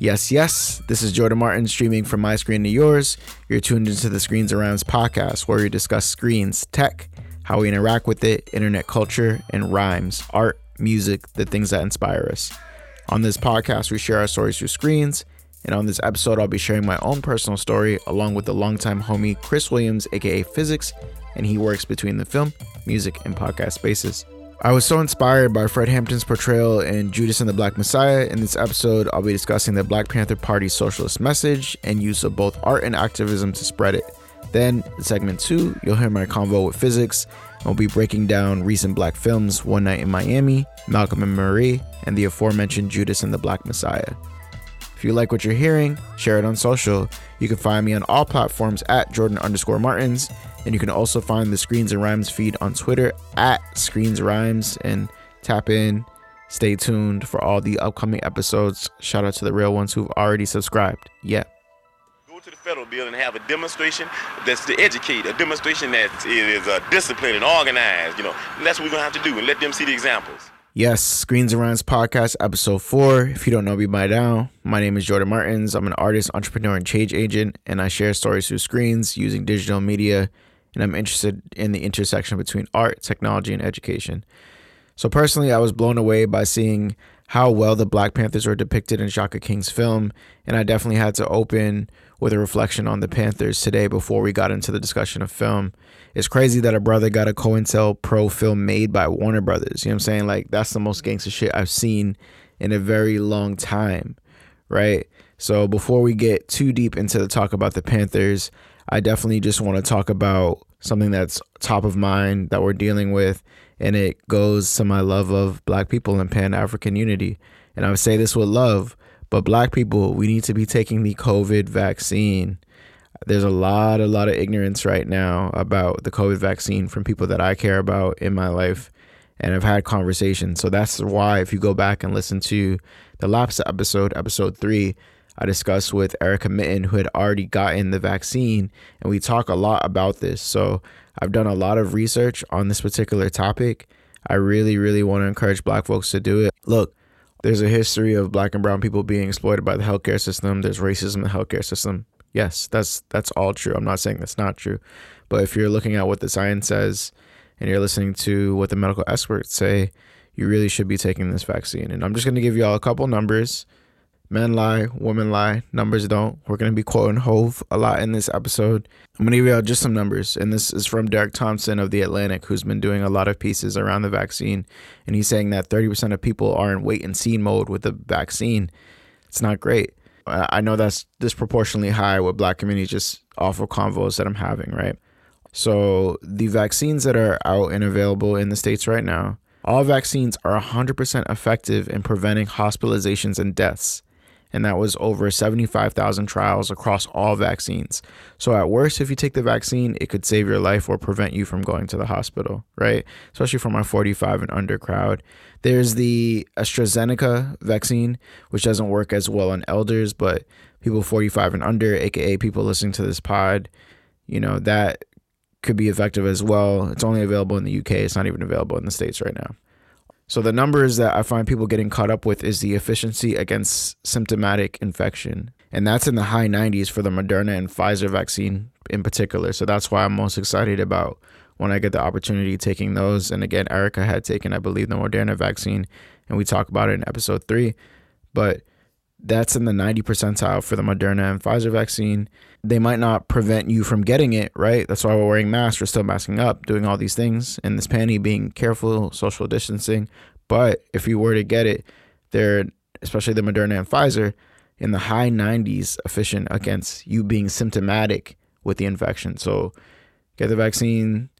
Yes, yes, this is Jordan Martin streaming from my screen to yours. You're tuned into the Screens and Rhymes podcast where we discuss screens, tech, how we interact with it, internet culture, and rhymes, art, music, the things that inspire us. On this podcast, we share our stories through screens, and on this episode, I'll be sharing my own personal story along with the longtime homie Chris Williams, aka Physics, and he works between the film, music, and podcast spaces. I was so inspired by Fred Hampton's portrayal in Judas and the Black Messiah. In this episode, I'll be discussing the Black Panther Party's socialist message and use of both art and activism to spread it. Then, in segment two, you'll hear my convo with Physics, we'll be breaking down recent black films One Night in Miami, Malcolm and Marie, and the aforementioned Judas and the Black Messiah. If you like what you're hearing, share it on social. You can find me on all platforms at Jordan underscore Martins, and you can also find the Screens and Rhymes feed on Twitter at Screens Rhymes and tap in. Stay tuned for all the upcoming episodes. Shout out to the real ones who've already subscribed. Yeah. Go to the federal building and have a demonstration that's to educate, a demonstration that is uh, disciplined and organized, you know. And that's what we're going to have to do and let them see the examples. Yes, Screens and Rhymes podcast, episode four. If you don't know me by now, my name is Jordan Martins. I'm an artist, entrepreneur, and change agent, and I share stories through screens using digital media. And I'm interested in the intersection between art, technology, and education. So, personally, I was blown away by seeing how well the Black Panthers were depicted in Shaka King's film, and I definitely had to open with a reflection on the Panthers today before we got into the discussion of film it's crazy that a brother got a COINTELPRO film made by Warner Brothers. You know what I'm saying? Like that's the most gangster shit I've seen in a very long time, right? So before we get too deep into the talk about the Panthers, I definitely just want to talk about something that's top of mind that we're dealing with, and it goes to my love of Black people and Pan African unity. And I would say this with love, but Black people, we need to be taking the COVID vaccine there's a lot, a lot of ignorance right now about the COVID vaccine from people that I care about in my life. And I've had conversations. So that's why, if you go back and listen to the last episode, episode three, I discussed with Erica Mitten, who had already gotten the vaccine, and we talk a lot about this. So I've done a lot of research on this particular topic. I really, really want to encourage black folks to do it. Look, there's a history of black and brown people being exploited by the healthcare system. There's racism in the healthcare system. Yes, that's that's all true. I'm not saying that's not true. But if you're looking at what the science says and you're listening to what the medical experts say, you really should be taking this vaccine. And I'm just going to give you all a couple numbers. Men lie, women lie, numbers don't. We're going to be quoting Hov a lot in this episode. I'm going to give you all just some numbers. And this is from Derek Thompson of The Atlantic, who's been doing a lot of pieces around the vaccine. And he's saying that 30% of people are in wait and see mode with the vaccine. It's not great. I know that's disproportionately high with black communities just awful convos that I'm having, right? So the vaccines that are out and available in the states right now, all vaccines are 100% effective in preventing hospitalizations and deaths and that was over 75,000 trials across all vaccines. So, at worst, if you take the vaccine, it could save your life or prevent you from going to the hospital, right? Especially for my 45 and under crowd. There's the AstraZeneca vaccine, which doesn't work as well on elders, but people 45 and under, aka people listening to this pod, you know, that could be effective as well. It's only available in the UK, it's not even available in the States right now. So the numbers that I find people getting caught up with is the efficiency against symptomatic infection. And that's in the high 90s for the Moderna and Pfizer vaccine in particular. So that's why I'm most excited about when I get the opportunity taking those. And again, Erica had taken, I believe, the Moderna vaccine, and we talk about it in episode three. But that's in the 90 percentile for the Moderna and Pfizer vaccine. They might not prevent you from getting it, right? That's why we're wearing masks, we're still masking up, doing all these things, and this panty being careful, social distancing. But if you were to get it, they're especially the Moderna and Pfizer in the high 90s efficient against you being symptomatic with the infection. So get the vaccine,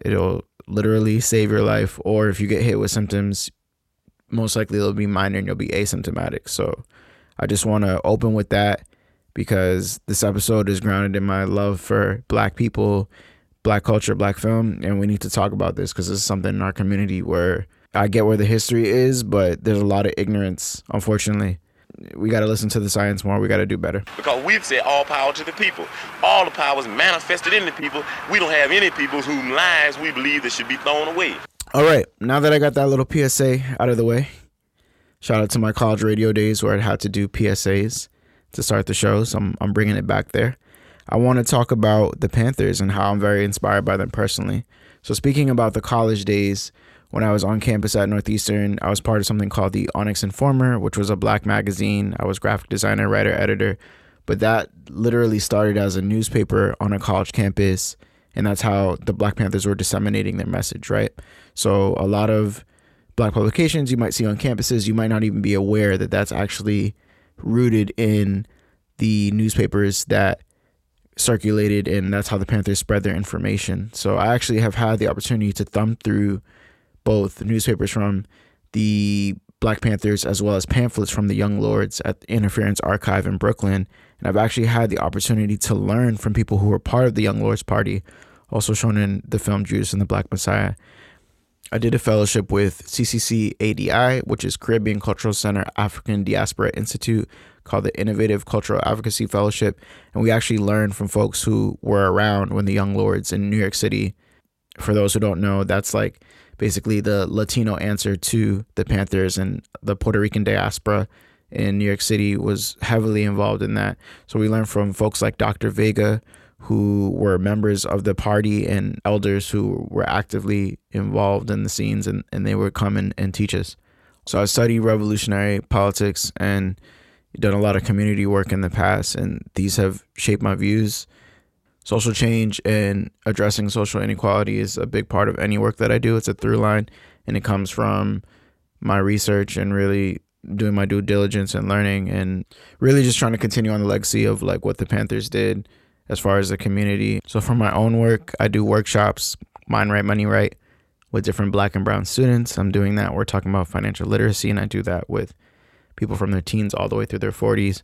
it'll literally save your life. Or if you get hit with symptoms, most likely it'll be minor and you'll be asymptomatic. So I just want to open with that because this episode is grounded in my love for black people, black culture, black film, and we need to talk about this because this is something in our community where I get where the history is, but there's a lot of ignorance, unfortunately. We got to listen to the science more. We got to do better. Because we've said all power to the people. All the power is manifested in the people. We don't have any people whose lives we believe that should be thrown away. All right, now that I got that little PSA out of the way, Shout out to my college radio days where I had to do PSAs to start the show. So I'm, I'm bringing it back there. I want to talk about the Panthers and how I'm very inspired by them personally. So, speaking about the college days, when I was on campus at Northeastern, I was part of something called the Onyx Informer, which was a black magazine. I was graphic designer, writer, editor, but that literally started as a newspaper on a college campus. And that's how the Black Panthers were disseminating their message, right? So, a lot of black publications you might see on campuses, you might not even be aware that that's actually rooted in the newspapers that circulated, and that's how the Panthers spread their information. So I actually have had the opportunity to thumb through both newspapers from the Black Panthers as well as pamphlets from the Young Lords at the Interference Archive in Brooklyn. And I've actually had the opportunity to learn from people who were part of the Young Lords Party, also shown in the film Judas and the Black Messiah. I did a fellowship with CCC ADI, which is Caribbean Cultural Center African Diaspora Institute, called the Innovative Cultural Advocacy Fellowship. And we actually learned from folks who were around when the Young Lords in New York City, for those who don't know, that's like basically the Latino answer to the Panthers and the Puerto Rican diaspora in New York City was heavily involved in that. So we learned from folks like Dr. Vega, who were members of the party and elders who were actively involved in the scenes and, and they would come and, and teach us. So I studied revolutionary politics and done a lot of community work in the past, and these have shaped my views. Social change and addressing social inequality is a big part of any work that I do. It's a through line, and it comes from my research and really doing my due diligence and learning, and really just trying to continue on the legacy of like what the Panthers did as far as the community. So for my own work, I do workshops, Mind Right, Money Right, with different black and brown students. I'm doing that. We're talking about financial literacy, and I do that with people from their teens all the way through their 40s.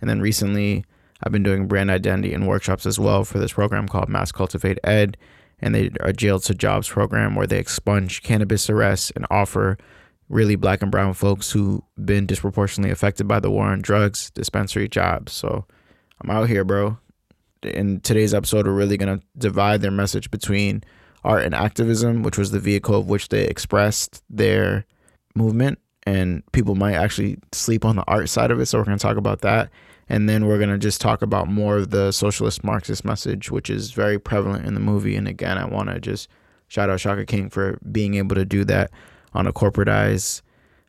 And then recently, I've been doing brand identity and workshops as well for this program called Mass Cultivate Ed. And they are jailed to jobs program where they expunge cannabis arrests and offer really black and brown folks who've been disproportionately affected by the war on drugs dispensary jobs. So I'm out here, bro. In today's episode, we're really going to divide their message between art and activism, which was the vehicle of which they expressed their movement, and people might actually sleep on the art side of it. So we're going to talk about that. And then we're going to just talk about more of the socialist Marxist message, which is very prevalent in the movie. And again, I want to just shout out Shaka King for being able to do that on a corporatized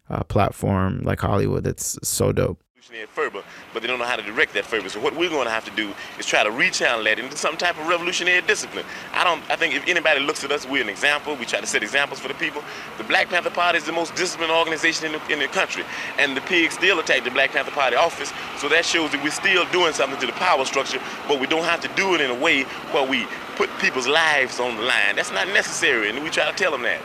uh, platform like Hollywood. That's so dope revolutionary fervor, but they don't know how to direct that fervor. So what we're going to have to do is try to rechannel that into some type of revolutionary discipline. I don't. I think if anybody looks at us, we're an example. We try to set examples for the people. The Black Panther Party is the most disciplined organization in the, in the country, and the pigs still attack the Black Panther Party office. So that shows that we're still doing something to the power structure, but we don't have to do it in a way where we put people's lives on the line. That's not necessary, and we try to tell them that.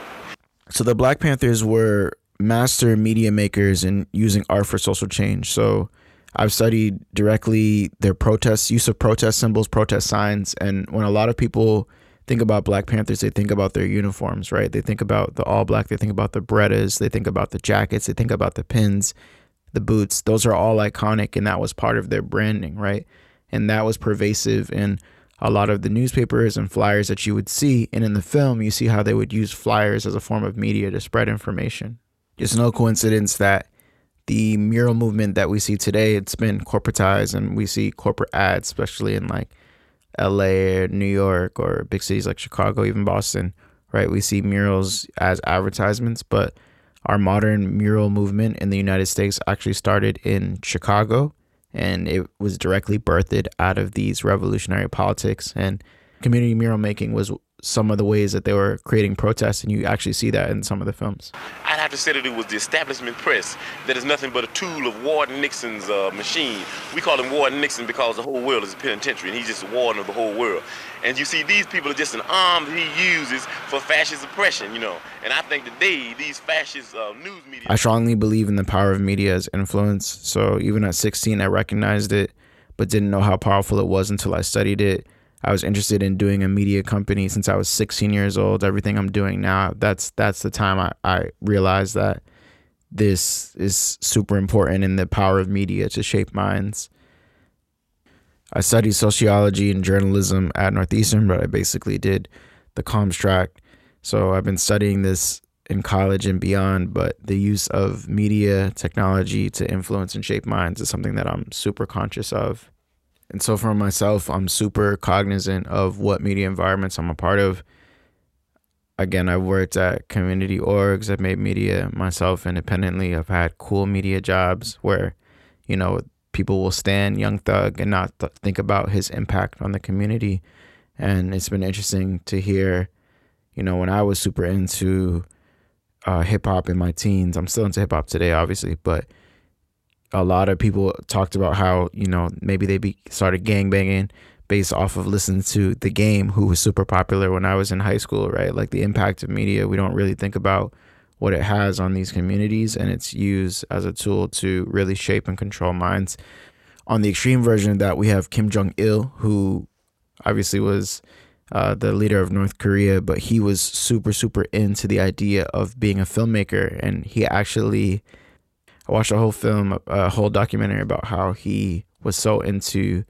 So the Black Panthers were master media makers in using art for social change. So I've studied directly their protests, use of protest symbols, protest signs, and when a lot of people think about Black Panthers, they think about their uniforms, right? They think about the all black, they think about the Berettas, they think about the jackets, they think about the pins, the boots. Those are all iconic, and that was part of their branding, right? And that was pervasive in a lot of the newspapers and flyers that you would see. And in the film, you see how they would use flyers as a form of media to spread information. It's no coincidence that the mural movement that we see today, it's been corporatized and we see corporate ads, especially in like LA or New York or big cities like Chicago, even Boston, right? We see murals as advertisements, but our modern mural movement in the United States actually started in Chicago and it was directly birthed out of these revolutionary politics and community mural making was some of the ways that they were creating protests, and you actually see that in some of the films. I'd have to say that it was the establishment press that is nothing but a tool of Warden Nixon's uh, machine. We call him Warden Nixon because the whole world is a penitentiary, and he's just a warden of the whole world. And you see, these people are just an arm that he uses for fascist oppression, you know. And I think today, these fascist uh, news media. I strongly believe in the power of media as influence. So even at 16, I recognized it, but didn't know how powerful it was until I studied it I was interested in doing a media company since I was 16 years old. Everything I'm doing now, that's that's the time I, I realized that this is super important in the power of media to shape minds. I studied sociology and journalism at Northeastern, but I basically did the comms track. So I've been studying this in college and beyond, but the use of media technology to influence and shape minds is something that I'm super conscious of. And so for myself, I'm super cognizant of what media environments I'm a part of. Again, I've worked at community orgs, I've made media myself independently. I've had cool media jobs where, you know, people will stand Young Thug and not th- think about his impact on the community. And it's been interesting to hear, you know, when I was super into uh, hip hop in my teens, I'm still into hip hop today, obviously, but a lot of people talked about how you know maybe they be started gang banging based off of listening to the game who was super popular when I was in high school right? Like the impact of media we don't really think about what it has on these communities and it's used as a tool to really shape and control minds. On the extreme version of that we have Kim Jong Il who obviously was uh, the leader of North Korea but he was super super into the idea of being a filmmaker and he actually I watched a whole film, a whole documentary about how he was so into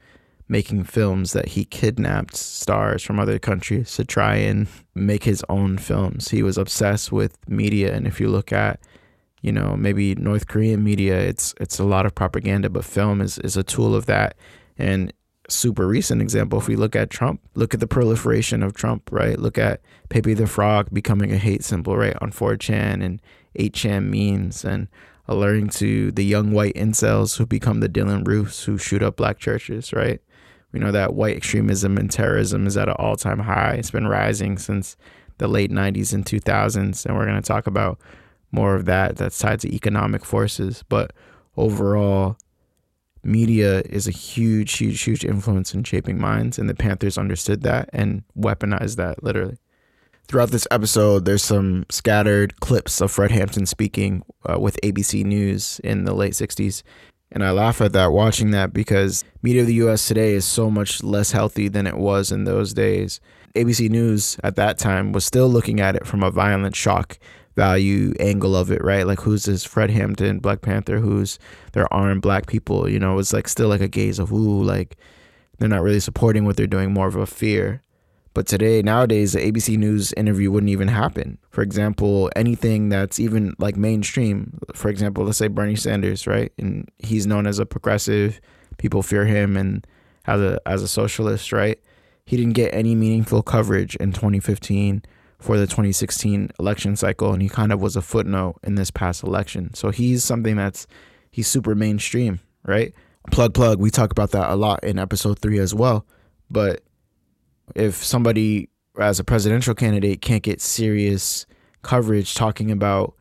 making films that he kidnapped stars from other countries to try and make his own films. He was obsessed with media, and if you look at, you know, maybe North Korean media, it's it's a lot of propaganda, but film is is a tool of that. And super recent example, if we look at Trump, look at the proliferation of Trump, right? Look at Pepe the Frog becoming a hate symbol, right, on 4chan and 8chan memes and alerting to the young white incels who become the Dylann Roofs who shoot up black churches, right? We know that white extremism and terrorism is at an all time high. It's been rising since the late 90s and 2000s. And we're going to talk about more of that that's tied to economic forces. But overall, media is a huge, huge, huge influence in shaping minds. And the Panthers understood that and weaponized that literally. Throughout this episode, there's some scattered clips of Fred Hampton speaking uh, with ABC News in the late 60s. And I laugh at that watching that because media of the US today is so much less healthy than it was in those days. ABC News at that time was still looking at it from a violent shock value angle of it, right? Like who's this Fred Hampton, Black Panther, who's there armed black people, you know, it's like still like a gaze of ooh, like they're not really supporting what they're doing, more of a fear. But today, nowadays, the ABC News interview wouldn't even happen. For example, anything that's even like mainstream, for example, let's say Bernie Sanders, right? And he's known as a progressive, people fear him and as a as a socialist, right? He didn't get any meaningful coverage in 2015 for the 2016 election cycle and he kind of was a footnote in this past election. So he's something that's he's super mainstream, right? Plug plug, we talk about that a lot in episode 3 as well. But if somebody as a presidential candidate can't get serious coverage talking about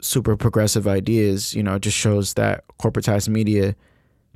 super progressive ideas, you know, it just shows that corporatized media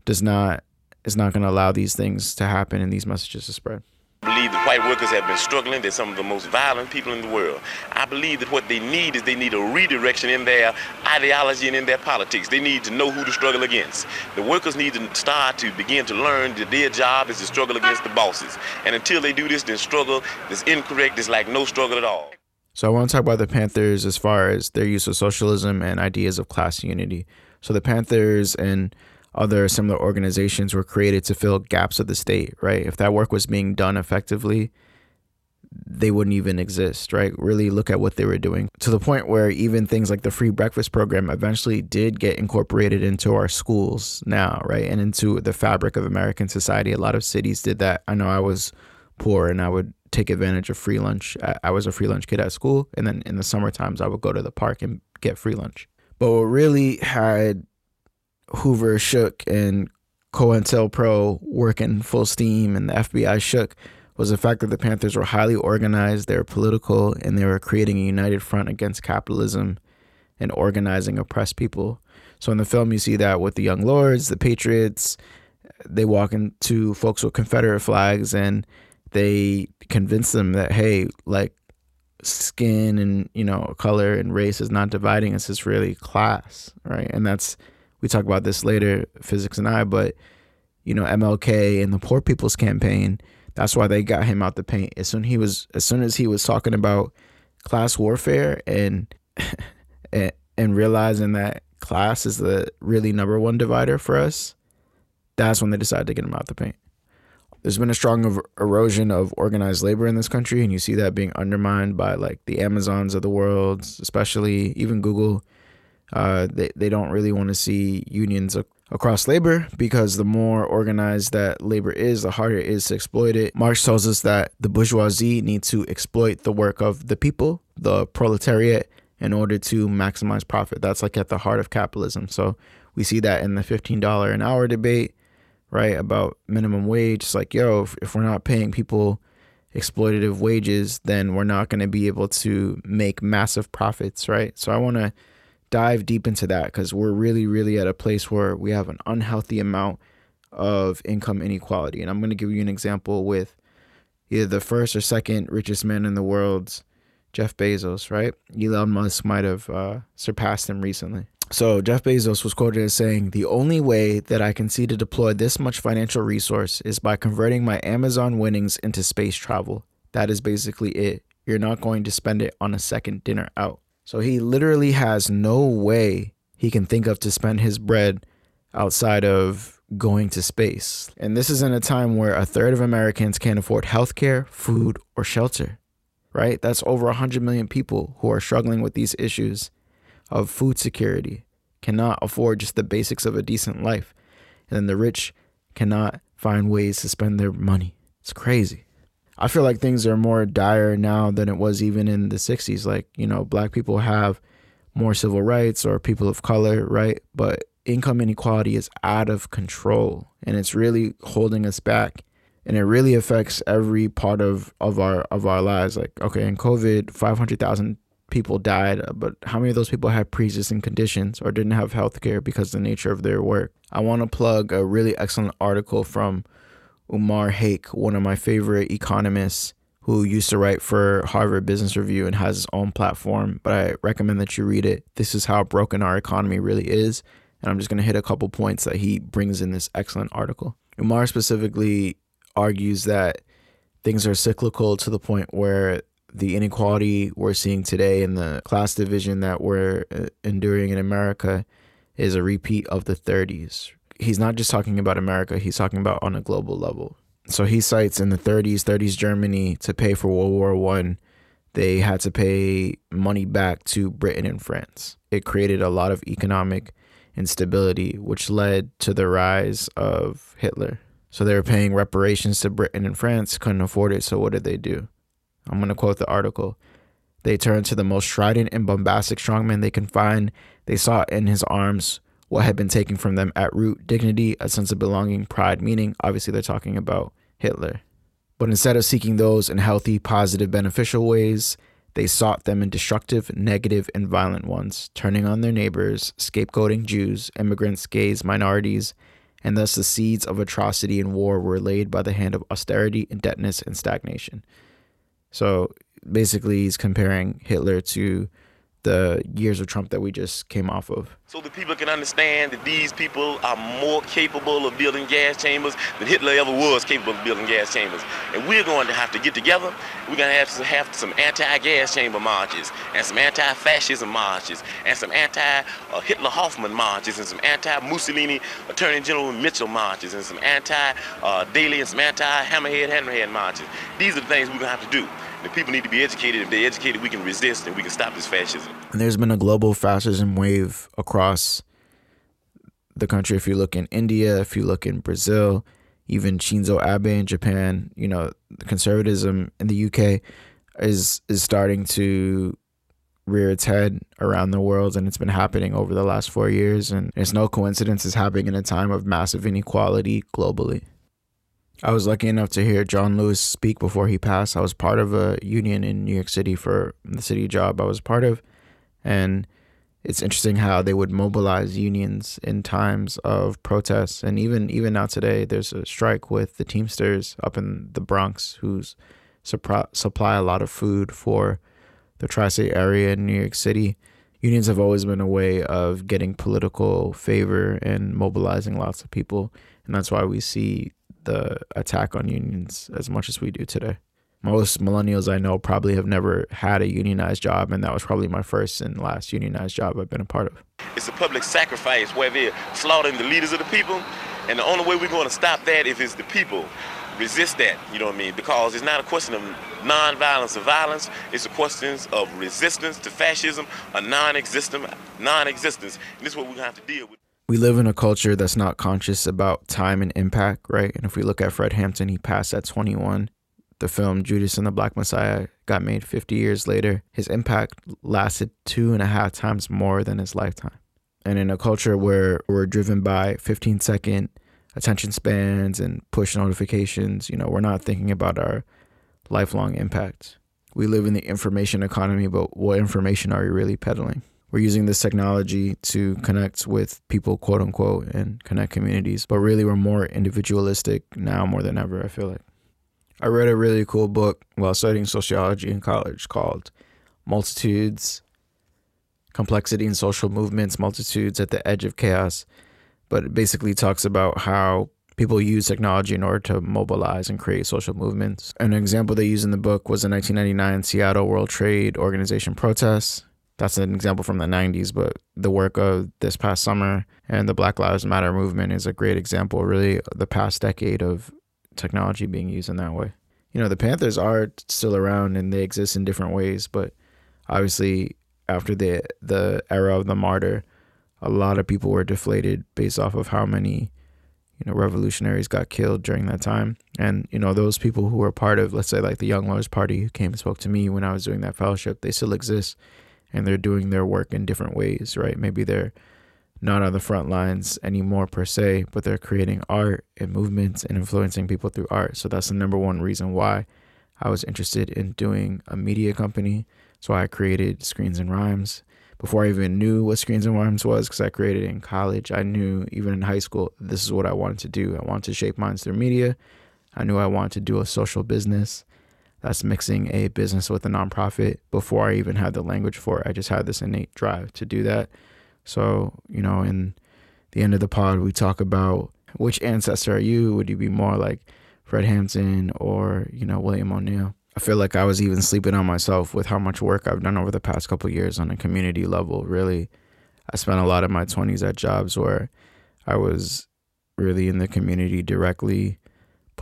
does not is not going to allow these things to happen and these messages to spread. I believe that white workers have been struggling. They're some of the most violent people in the world. I believe that what they need is they need a redirection in their ideology and in their politics. They need to know who to struggle against. The workers need to start to begin to learn that their job is to struggle against the bosses. And until they do this, then struggle is incorrect. It's like no struggle at all. So I want to talk about the Panthers as far as their use of socialism and ideas of class unity. So the Panthers and other similar organizations were created to fill gaps of the state, right? If that work was being done effectively, they wouldn't even exist, right? Really look at what they were doing to the point where even things like the free breakfast program eventually did get incorporated into our schools now, right? And into the fabric of American society. A lot of cities did that. I know I was poor and I would take advantage of free lunch. I was a free lunch kid at school. And then in the summer times, I would go to the park and get free lunch. But what really had Hoover shook and COINTELPRO working full steam and the FBI shook was the fact that the Panthers were highly organized, they were political, and they were creating a united front against capitalism and organizing oppressed people. So in the film, you see that with the Young Lords, the Patriots, they walk into folks with Confederate flags and they convince them that, hey, like skin and, you know, color and race is not dividing us, it's really class, right? And that's we talk about this later, physics and I, but you know, MLK and the Poor People's Campaign, that's why they got him out the paint. As soon he was as soon as he was talking about class warfare and and, and realizing that class is the really number one divider for us, that's when they decided to get him out the paint. there's been a strong er- erosion of organized labor in this country, and you see that being undermined by like the Amazons of the world, especially even Google. Uh, they, they don't really want to see unions ac- across labor because the more organized that labor is, the harder it is to exploit it. Marx tells us that the bourgeoisie need to exploit the work of the people, the proletariat, in order to maximize profit. That's like at the heart of capitalism. So we see that in the $15 an hour debate, right? About minimum wage. It's like, yo, if, if we're not paying people exploitative wages, then we're not going to be able to make massive profits, right? So I want to dive deep into that because we're really, really at a place where we have an unhealthy amount of income inequality. And I'm going to give you an example with either the first or second richest man in the world, Jeff Bezos, right? Elon Musk might have uh, surpassed him recently. So Jeff Bezos was quoted as saying, "The only way that I can see to deploy this much financial resource is by converting my Amazon winnings into space travel. That is basically it. You're not going to spend it on a second dinner out." So he literally has no way he can think of to spend his bread outside of going to space. And this is in a time where a third of Americans can't afford healthcare, food, or shelter. Right? That's over 100 million people who are struggling with these issues of food security, cannot afford just the basics of a decent life. And then the rich cannot find ways to spend their money. It's crazy. I feel like things are more dire now than it was even in the 60s. Like, you know, black people have more civil rights or people of color, right? But income inequality is out of control and it's really holding us back and it really affects every part of, of our of our lives like okay in covid 500000 people died, but how many of those people had pre-existing conditions or didn't have health care because of the nature of their work? I want to plug a really excellent article from Umair Haque, one of my favorite economists who used to write for Harvard Business Review and has his own platform, but I recommend that you read it. This is how broken our economy really is. And I'm just going to hit a couple points that he brings in this excellent article. Umair specifically argues that things are cyclical to the point where the inequality we're seeing today and the class division that we're uh, enduring in America is a repeat of the 30s. He's not just talking about America, he's talking about on a global level. So he cites in the 30s, 30s Germany to pay for World War 1, they had to pay money back to Britain and France. It created a lot of economic instability which led to the rise of Hitler. So they were paying reparations to Britain and France, couldn't afford it, so what did they do? I'm going to quote the article. They turned to the most strident and bombastic strongman they can find. They sought in his arms what had been taken from them at root dignity, a sense of belonging, pride, meaning. Obviously, they're talking about Hitler. But instead of seeking those in healthy, positive, beneficial ways, they sought them in destructive, negative, and violent ones, turning on their neighbors, scapegoating Jews, immigrants, gays, minorities, and thus the seeds of atrocity and war were laid by the hand of austerity, indebtedness, and stagnation. So basically, he's comparing Hitler to the years of Trump that we just came off of. So the people can understand that these people are more capable of building gas chambers than Hitler ever was capable of building gas chambers. And we're going to have to get together. We're going to have to have some anti-gas chamber marches and some anti-fascism marches and some anti-Hitler Hoffman marches and some anti-Mussolini Attorney General Mitchell marches and some anti-Daley uh, and some anti-Hammerhead Hammerhead marches. These are the things we're going to have to do. The people need to be educated. If they're educated, we can resist and we can stop this fascism. And there's been a global fascism wave across the country. If you look in India, if you look in Brazil, even Shinzo Abe in Japan, you know, the conservatism in the UK is is starting to rear its head around the world and it's been happening over the last four years and it's no coincidence it's happening in a time of massive inequality globally. I was lucky enough to hear John Lewis speak before he passed. I was part of a union in New York City for the city job I was part of. And it's interesting how they would mobilize unions in times of protests. And even even now today, there's a strike with the Teamsters up in the Bronx who's supply a lot of food for the tri-state area in New York City. Unions have always been a way of getting political favor and mobilizing lots of people. And that's why we see the attack on unions as much as we do today. Most millennials I know probably have never had a unionized job, and that was probably my first and last unionized job I've been a part of. It's a public sacrifice where they're slaughtering the leaders of the people, and the only way we're going to stop that if it's the people resist that, you know what I mean? Because it's not a question of non-violence or violence, it's a question of resistance to fascism, a non-existent non-existence. And this is what we're gonna have to deal with. We live in a culture that's not conscious about time and impact, right? And if we look at Fred Hampton, he passed at 21. The film Judas and the Black Messiah got made 50 years later. His impact lasted two and a half times more than his lifetime. And in a culture where we're driven by 15 second attention spans and push notifications, you know, we're not thinking about our lifelong impact. We live in the information economy, but what information are you really peddling? We're using this technology to connect with people, quote unquote, and connect communities, but really we're more individualistic now more than ever, I feel like. I read a really cool book while studying sociology in college called Multitudes Complexity and Social Movements, Multitudes at the Edge of Chaos but it basically talks about how people use technology in order to mobilize and create social movements. An example they use in the book was the 1999 Seattle World Trade Organization protests. That's an example from the 90s, but the work of this past summer and the Black Lives Matter movement is a great example, really, the past decade of technology being used in that way. You know, the Panthers are still around and they exist in different ways, but obviously, after the the era of the martyr, a lot of people were deflated based off of how many you know revolutionaries got killed during that time and you know those people who were part of let's say like the young Lords party who came and spoke to me when i was doing that fellowship they still exist and they're doing their work in different ways right maybe they're not on the front lines anymore per se but they're creating art and movements and influencing people through art so that's the number one reason why i was interested in doing a media company so i created screens and rhymes before I even knew what Screens and Rhymes was, because I created it in college. I knew even in high school, this is what I wanted to do. I wanted to shape minds through media. I knew I wanted to do a social business. That's mixing a business with a nonprofit. Before I even had the language for it, I just had this innate drive to do that. So, you know, in the end of the pod, we talk about which ancestor are you? Would you be more like Fred Hampton or, you know, William O'Neal? I feel like I was even sleeping on myself with how much work I've done over the past couple years on a community level. Really, I spent a lot of my 20s at jobs where I was really in the community directly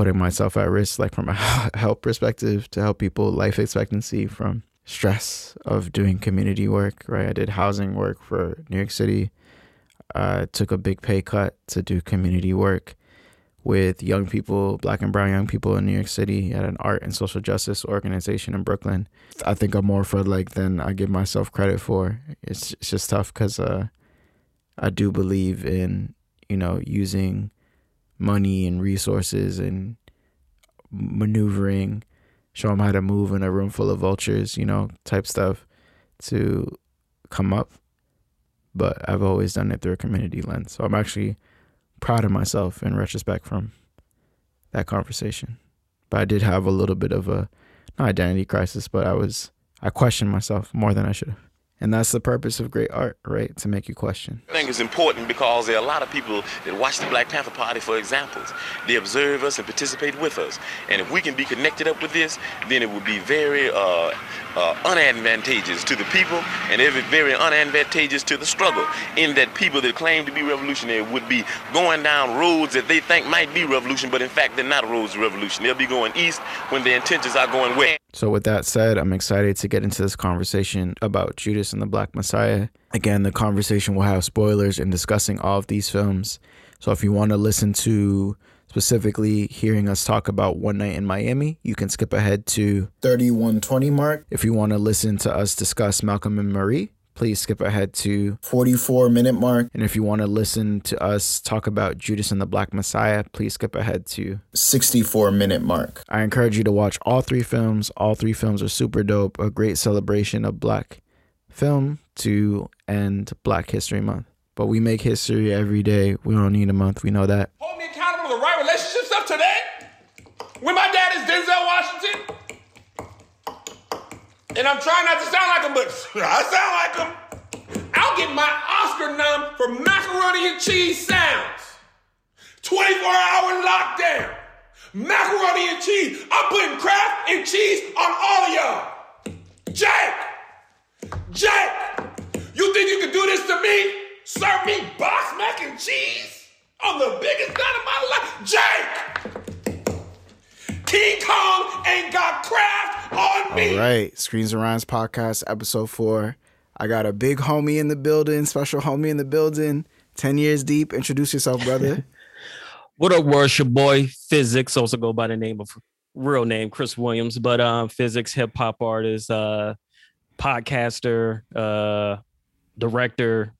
putting myself at risk, like from a health perspective to help people life expectancy from stress of doing community work, right? I did housing work for New York City. I took a big pay cut to do community work with young people, black and brown young people in New York City at an art and social justice organization in Brooklyn. I think I'm more Fred like than I give myself credit for. It's, it's just tough because uh, I do believe in, you know, using money and resources and maneuvering, show them how to move in a room full of vultures, you know, type stuff to come up. But I've always done it through a community lens. So I'm actually proud of myself in retrospect from that conversation. But I did have a little bit of a not identity crisis, but I was I questioned myself more than I should have. And that's the purpose of great art, right? To make you question. I think it's important because there are a lot of people that watch the Black Panther Party for examples. They observe us and participate with us. And if we can be connected up with this, then it would be very uh, uh, unadvantageous to the people and very unadvantageous to the struggle. In that people that claim to be revolutionary would be going down roads that they think might be revolution, but in fact they're not roads of revolution. They'll be going east when their intentions are going west. So, with that said, I'm excited to get into this conversation about Judas and the Black Messiah. Again, the conversation will have spoilers in discussing all of these films. So, if you want to listen to specifically hearing us talk about One Night in Miami, you can skip ahead to 3120 mark. If you want to listen to us discuss Malcolm and Marie, please skip ahead to 44 minute mark. And if you want to listen to us talk about Judas and the Black Messiah, please skip ahead to 64 minute mark. I encourage you to watch all three films. All three films are super dope. A great celebration of black film to end Black History Month. But we make history every day. We don't need a month. We know that. Hold me accountable to the right relationship stuff today. When my dad is Denzel Washington, and I'm trying not to sound like him, but I sound like him. I'll get my Oscar nom for macaroni and cheese sounds. 24 hour lockdown. Macaroni and cheese. I'm putting Kraft and cheese on all of y'all. Jake! Jake! You think you can do this to me? Serve me box mac and cheese on the biggest night of my life? Jake! King Kong ain't got craft on me. All right, Screens and Rhymes podcast, episode four. I got a big homie in the building, special homie in the building. Ten years deep. Introduce yourself, brother. what up, worship boy? Physics, also go by the name of real name Chris Williams, but um, physics hip hop artist, uh, podcaster, uh, director,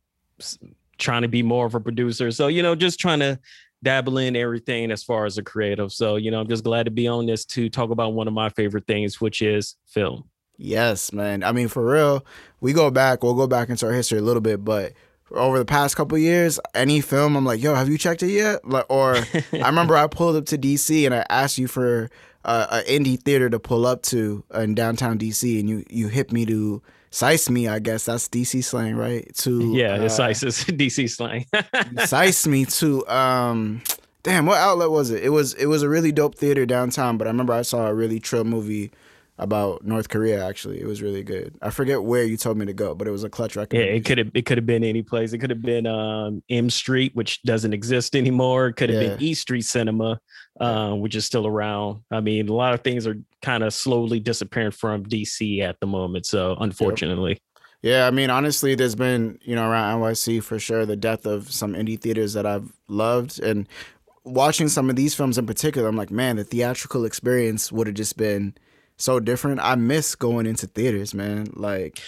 trying to be more of a producer. So you know, just trying to dabble in everything as far as a creative. So you know, I'm just glad to be on this to talk about one of my favorite things, which is film. Yes, man. I mean, for real, we go back. We'll go back into our history a little bit, but over the past couple years, any film, I'm like, yo, have you checked it yet? Like, or I remember I pulled up to DC and I asked you for uh, an indie theater to pull up to in downtown DC, and you you hit me to size me. I guess that's DC slang, right? To yeah, uh, it's size is DC slang. size me to um. Damn, what outlet was it? It was it was a really dope theater downtown, but I remember I saw a really trill movie about North Korea. Actually, it was really good. I forget where you told me to go, but it was a clutch record. Yeah, it could have it could have been any place. It could have been um, M Street, which doesn't exist anymore. It could have yeah. been E Street Cinema, uh, which is still around. I mean, a lot of things are kind of slowly disappearing from DC at the moment. So unfortunately. Yep. Yeah, I mean, honestly, there's been, you know, around NYC for sure, the death of some indie theaters that I've loved. And watching some of these films in particular, I'm like, man, the theatrical experience would have just been so different. I miss going into theaters, man. Like,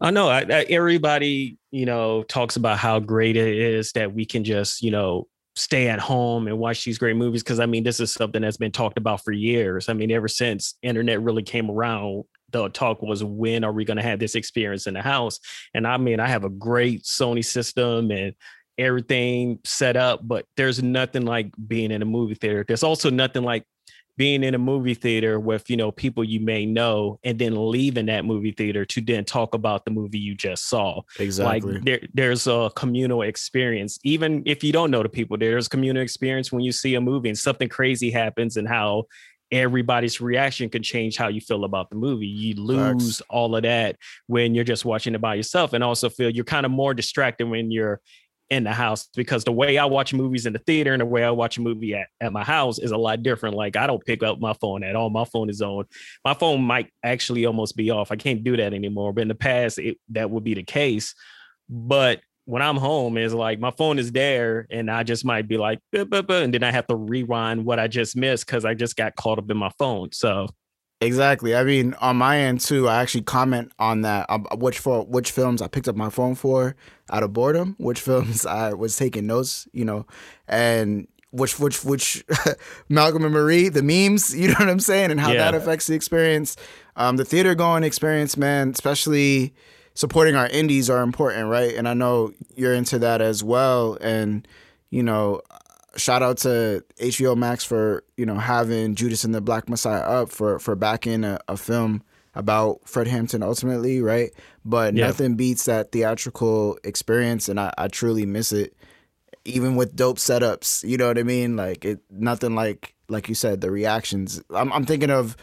I know I, I, everybody, you know, talks about how great it is that we can just, you know, stay at home and watch these great movies. Cause I mean, this is something that's been talked about for years. I mean, ever since internet really came around, the talk was when are we going to have this experience in the house? And I mean, I have a great Sony system and everything set up, but there's nothing like being in a movie theater. There's also nothing like being in a movie theater with you know people you may know and then leaving that movie theater to then talk about the movie you just saw exactly like there, there's a communal experience even if you don't know the people there's communal experience when you see a movie and something crazy happens and how everybody's reaction can change how you feel about the movie. You lose Facts. all of that when you're just watching it by yourself, and also feel you're kind of more distracted when you're in the house because the way I watch movies in the theater and the way I watch a movie at, at my house is a lot different. Like I don't pick up my phone at all. My phone is on. My phone might actually almost be off. I can't do that anymore. But in the past, it, that would be the case. But when I'm home, is like my phone is there, and I just might be like, buh, buh, buh, and then I have to rewind what I just missed because I just got caught up in my phone. So Exactly. I mean, on my end too, I actually comment on that. Um, which for which films I picked up my phone for out of boredom, which films I was taking notes, you know, and which which which Malcolm and Marie, the memes, you know what I'm saying, and how yeah. that affects the experience. Um, the theater going experience, man, especially supporting our indies are important, right? And I know you're into that as well, and you know, shout out to HBO Max for you know having Judas and the Black Messiah up for for backing a, a film about Fred Hampton ultimately, right? But yeah. nothing beats that theatrical experience, and I, I truly miss it. Even with dope setups, you know what I mean? Like it, nothing like like you said, the reactions. I'm I'm thinking of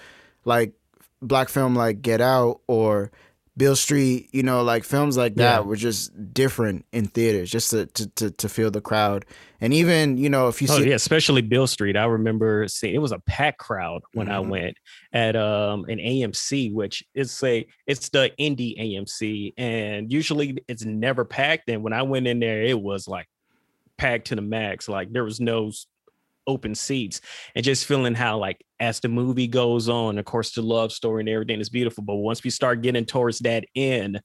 like black film like Get Out or Beale Street, you know, like films like that yeah. were just different in theaters, just to, to, to to feel the crowd. And even, you know, if you oh, see yeah, especially Beale Street, I remember seeing it was a packed crowd when mm-hmm. I went at um an AMC, which is a it's the indie AMC, and usually it's never packed. And when I went in there, it was like packed to the max. Like there was no open seats and just feeling how like as the movie goes on of course the love story and everything is beautiful but once we start getting towards that end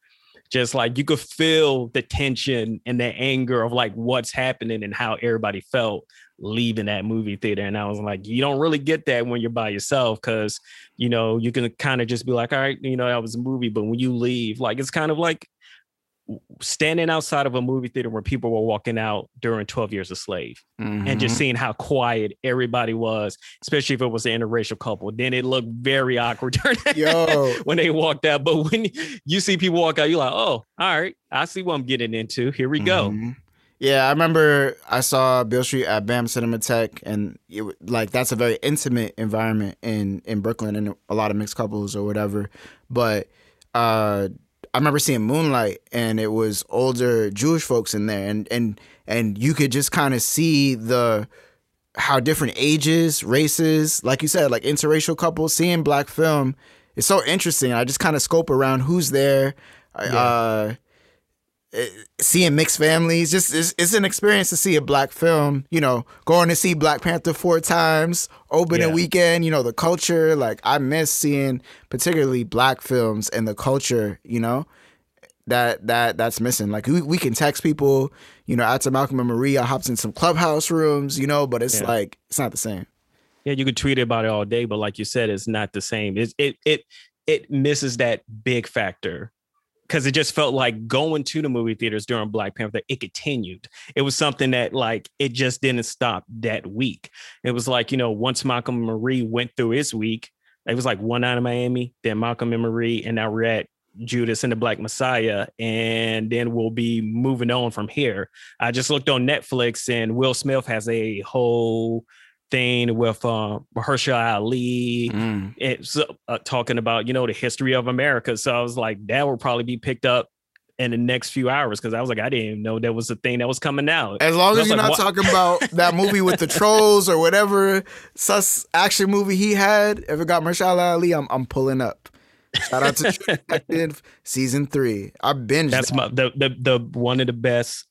just like you could feel the tension and the anger of like what's happening and how everybody felt leaving that movie theater and i was like you don't really get that when you're by yourself because you know you can kind of just be like all right you know that was a movie but when you leave like it's kind of like standing outside of a movie theater where people were walking out during 12 years a slave mm-hmm. and just mm-hmm. seeing how quiet everybody was especially if it was an interracial couple then it looked very awkward when they walked out but when you see people walk out you're like oh all right i see what i'm getting into here we mm-hmm. go yeah, I remember I saw Beale Street at BAM Cinematheque, and it, like that's a very intimate environment in in Brooklyn, and a lot of mixed couples or whatever. But uh, I remember seeing Moonlight, and it was older Jewish folks in there, and and and you could just kind of see the how different ages, races, like you said, like interracial couples, seeing black film it's so interesting. I just kind of scope around who's there. Uh, eh, Uh, seeing mixed families, just it's, it's an experience to see a black film. You know, going to see Black Panther four times, opening Yeah. weekend. You know, the culture. Like I miss seeing particularly black films and the culture. You know, that that that's missing. Like we, we can text people, you know, after Malcolm and Maria hops in some clubhouse rooms, you know, but it's Yeah. like it's not the same. Yeah, you could tweet about it all day, but like you said, it's not the same. It's, it it it misses that big factor because it just felt like going to the movie theaters during Black Panther. It continued. It was something that like it just didn't stop that week. It was like you know once Malcolm Marie went through his week, it was like one night in Miami, then Malcolm and Marie, and now we're at Judas and the Black Messiah, and then we'll be moving on from here. I just looked on Netflix, and Will Smith has a whole thing with uh, Mahershala Ali. It's uh, talking about you know the history of America. So I was like, that will probably be picked up in the next few hours because I was like, I didn't even know that was a thing that was coming out. As long as you're like, not what- talking about that movie with the trolls or whatever sus action movie he had, if it got Mahershala Ali, I'm I'm pulling up. Shout out to True Detective season three. I binged. That's that. my the the the one of the best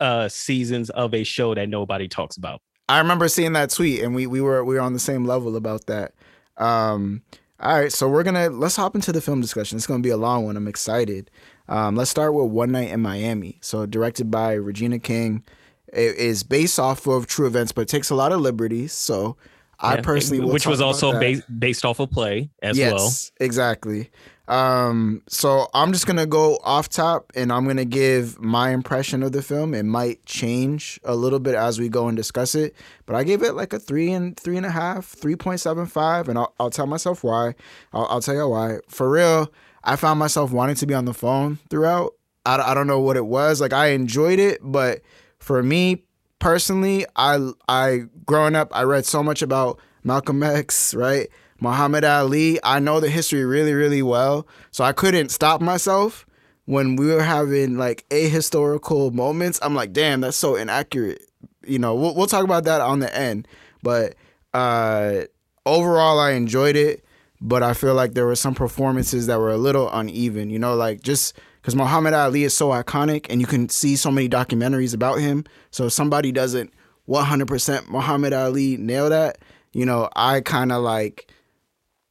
uh seasons of a show that nobody talks about. I remember seeing that tweet, and we we were we were on the same level about that. Um, all right, so we're gonna let's hop into the film discussion. It's gonna be a long one. I'm excited. Um, let's start with One Night in Miami. So directed by Regina King. It is based off of true events, but it takes a lot of liberties. So I Yeah, personally, which was also based based off a play as yes, well. exactly. Um, so I'm just gonna go off top, and I'm gonna give my impression of the film. It might change a little bit as we go and discuss it, but I gave it like a three and three and a half, three point seven five, and I'll, I'll tell myself why. I'll, I'll tell you why. For real, I found myself wanting to be on the phone throughout. I, I don't know what it was. Like I enjoyed it, but for me personally, I I growing up, I read so much about Malcolm X, right? Muhammad Ali. I know the history really, really well, so I couldn't stop myself when we were having like ahistorical moments. I'm like, damn, that's so inaccurate. You know, we'll we'll talk about that on the end, but uh, overall, I enjoyed it. But I feel like there were some performances that were a little uneven. You know, like just because Muhammad Ali is so iconic, and you can see so many documentaries about him. So if somebody doesn't 100% Muhammad Ali nail that, you know, I kind of like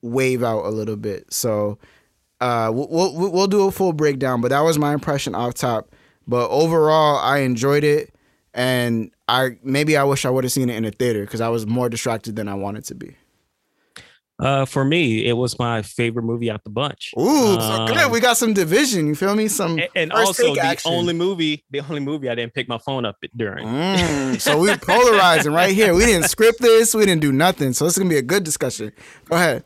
wave out a little bit. So uh, we'll, we'll we'll do a full breakdown, but that was my impression off top. But overall, I enjoyed it, and I maybe I wish I would have seen it in the theater because I was more distracted than I wanted to be. Uh, for me, it was my favorite movie out the bunch. Ooh, so good. Um, We got some division. You feel me? Some and, and also the action. only movie, the only movie I didn't pick my phone up during. Mm, so we're polarizing right here. We didn't script this. We didn't do nothing. So it's gonna be a good discussion. Go ahead.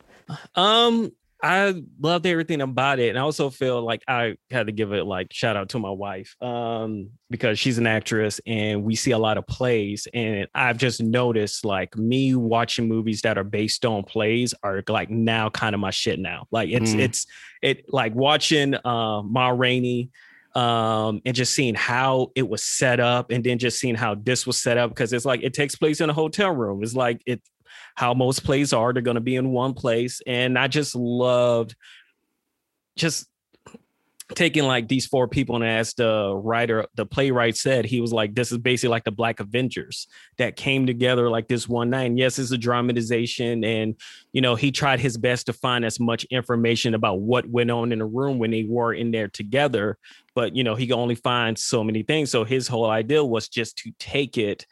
Um, I loved everything about it, and I also feel like I had to give it like shout out to my wife, um, because she's an actress, and we see a lot of plays, and I've just noticed like me watching movies that are based on plays are like now kind of my shit now. Like it's Mm. it's it like watching uh Ma Rainey. Um, and just seeing how it was set up, and then just seeing how this was set up because it's like it takes place in a hotel room. It's like it how most plays are. They're going to be in one place. And I just loved just taking like these four people and as the writer, the playwright said, he was like, this is basically like the Black Avengers that came together like this one night. And yes, it's a dramatization. And, you know, he tried his best to find as much information about what went on in the room when they were in there together. But, you know, he could only find so many things. So his whole idea was just to take it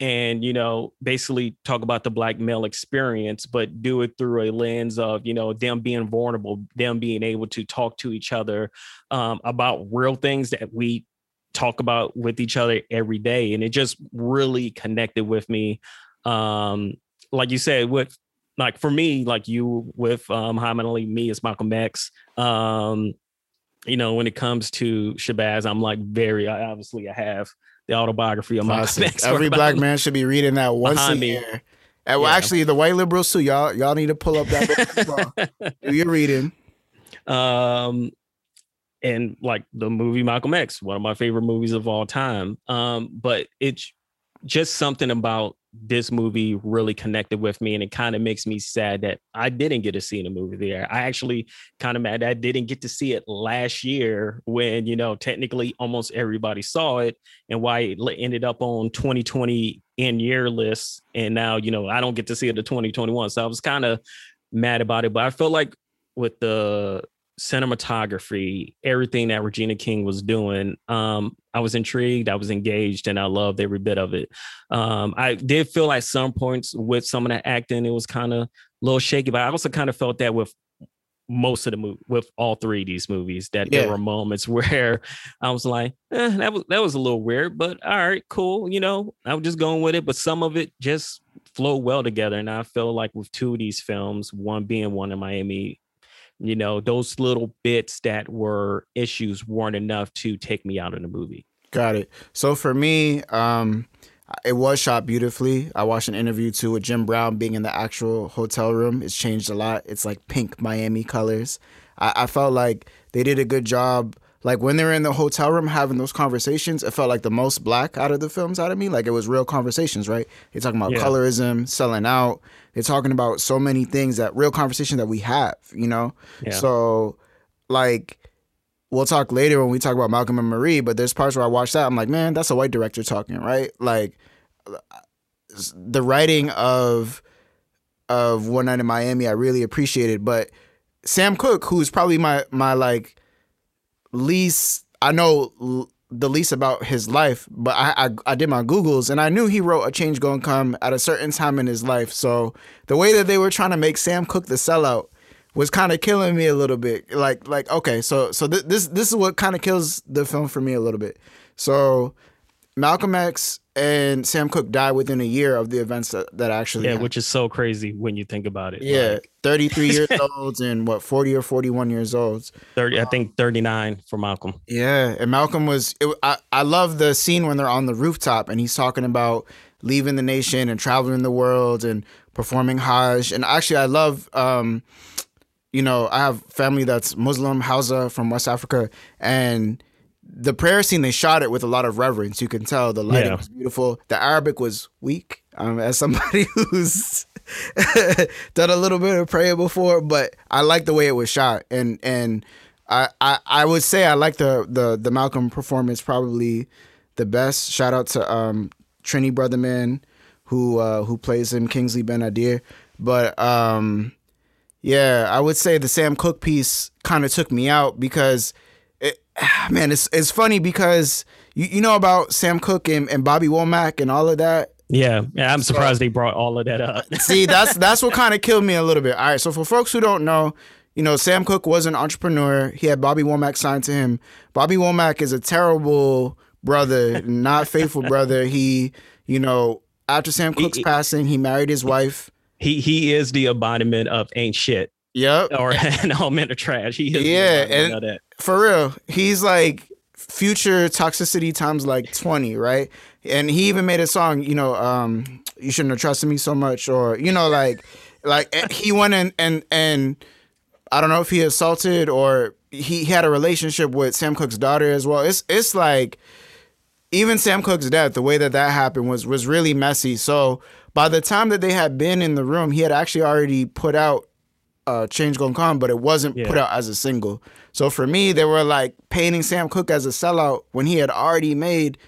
and you know basically talk about the black male experience but do it through a lens of you know them being vulnerable them being able to talk to each other um, about real things that we talk about with each other every day. And it just really connected with me um like you said with like for me like you with um Muhammad Ali me as Malcolm X um you know when it comes to Shabazz I'm like very I obviously I have the autobiography of Malcolm Classic. X Every black man should be reading that once a me. year. And well, Yeah. actually, the white liberals too. Y'all, y'all need to pull up that book. Do your reading. um and like the movie Malcolm X, one of my favorite movies of all time. Um, but it's just something about this movie really connected with me and it kind of makes me sad that I didn't get to see the movie there. I actually kind of mad I didn't get to see it last year when, you know, technically almost everybody saw it and why it ended up on 2020 in year lists and now, you know, I don't get to see it to 2021. So I was kind of mad about it, but I feel like with the cinematography, everything that Regina King was doing, um, I was intrigued, I was engaged, and I loved every bit of it. Um, I did feel like some points with some of the acting, it was kind of a little shaky, but I also kind of felt that with most of the movie with all three of these movies that yeah. there were moments where I was like, eh, that was that was a little weird, but all right, cool. You know, I was just going with it. But some of it just flowed well together. And I feel like with two of these films, one being one in Miami, you know, those little bits that were issues weren't enough to take me out of the movie. Got it. So for me, um, it was shot beautifully. I watched an interview too with Jim Brown being in the actual hotel room. It's changed a lot. It's like pink Miami colors. I, I felt like they did a good job. Like when they were in the hotel room having those conversations, it felt like the most black out of the films out of me. Like it was real conversations, right? They're talking about yeah. colorism, selling out. They're talking about so many things that real conversation that we have, you know? Yeah. So like we'll talk later when we talk about Malcolm and Marie, but there's parts where I watch that, I'm like, man, that's a white director talking, right? Like the writing of of One Night in Miami, I really appreciated. But Sam Cooke, who's probably my my like least I know the least about his life, but I, I, I did my googles and I knew he wrote a change gonna come at a certain time in his life. So the way that they were trying to make Sam Cooke the sellout was kind of killing me a little bit. Like like okay, so so th- this this is what kind of kills the film for me a little bit. So Malcolm X and Sam Cooke died within a year of the events that, that actually yeah, happened. which is so crazy when you think about it. Yeah, like, 33 years old and what 40 or 41 years old. 30, I think 39 for Malcolm. Yeah, and Malcolm was. It, I I love the scene when they're on the rooftop and he's talking about leaving the nation and traveling the world and performing Hajj. And actually, I love. um you know, I have family that's Muslim, Hausa from West Africa, and the prayer scene they shot it with a lot of reverence. You can tell the lighting yeah. was beautiful. The Arabic was weak. Um, as somebody who's done a little bit of prayer before, but I like the way it was shot, and and I, I I would say I like the the the Malcolm performance probably the best. Shout out to um, Trini Brotherman who uh, who plays him, Kingsley Ben-Adir, but um yeah, I would say the Sam Cooke piece kind of took me out because, Ah, man, it's it's funny because you, you know about Sam Cooke and, and Bobby Womack and all of that. Yeah, yeah, I'm surprised so, they brought all of that up. see, that's that's what kind of killed me a little bit. All right, so for folks who don't know, you know, Sam Cooke was an entrepreneur. He had Bobby Womack signed to him. Bobby Womack is a terrible brother, not faithful brother. He, you know, after Sam Cooke's he, passing, he married his wife he he is the embodiment of ain't shit. Yep. Or an element of trash. He is yeah, and for real, he's like future toxicity times like 20, right? And he even made a song, you know, um, you shouldn't have trusted me so much, or you know, like like eh, he went in and and I don't know if he assaulted or he had a relationship with Sam Cooke's daughter as well. It's it's like even Sam Cooke's death, the way that that happened was was really messy. So by the time that they had been in the room, he had actually already put out uh, Change Gonna Come, but it wasn't yeah. put out as a single. So for me, they were like painting Sam Cooke as a sellout when he had already made,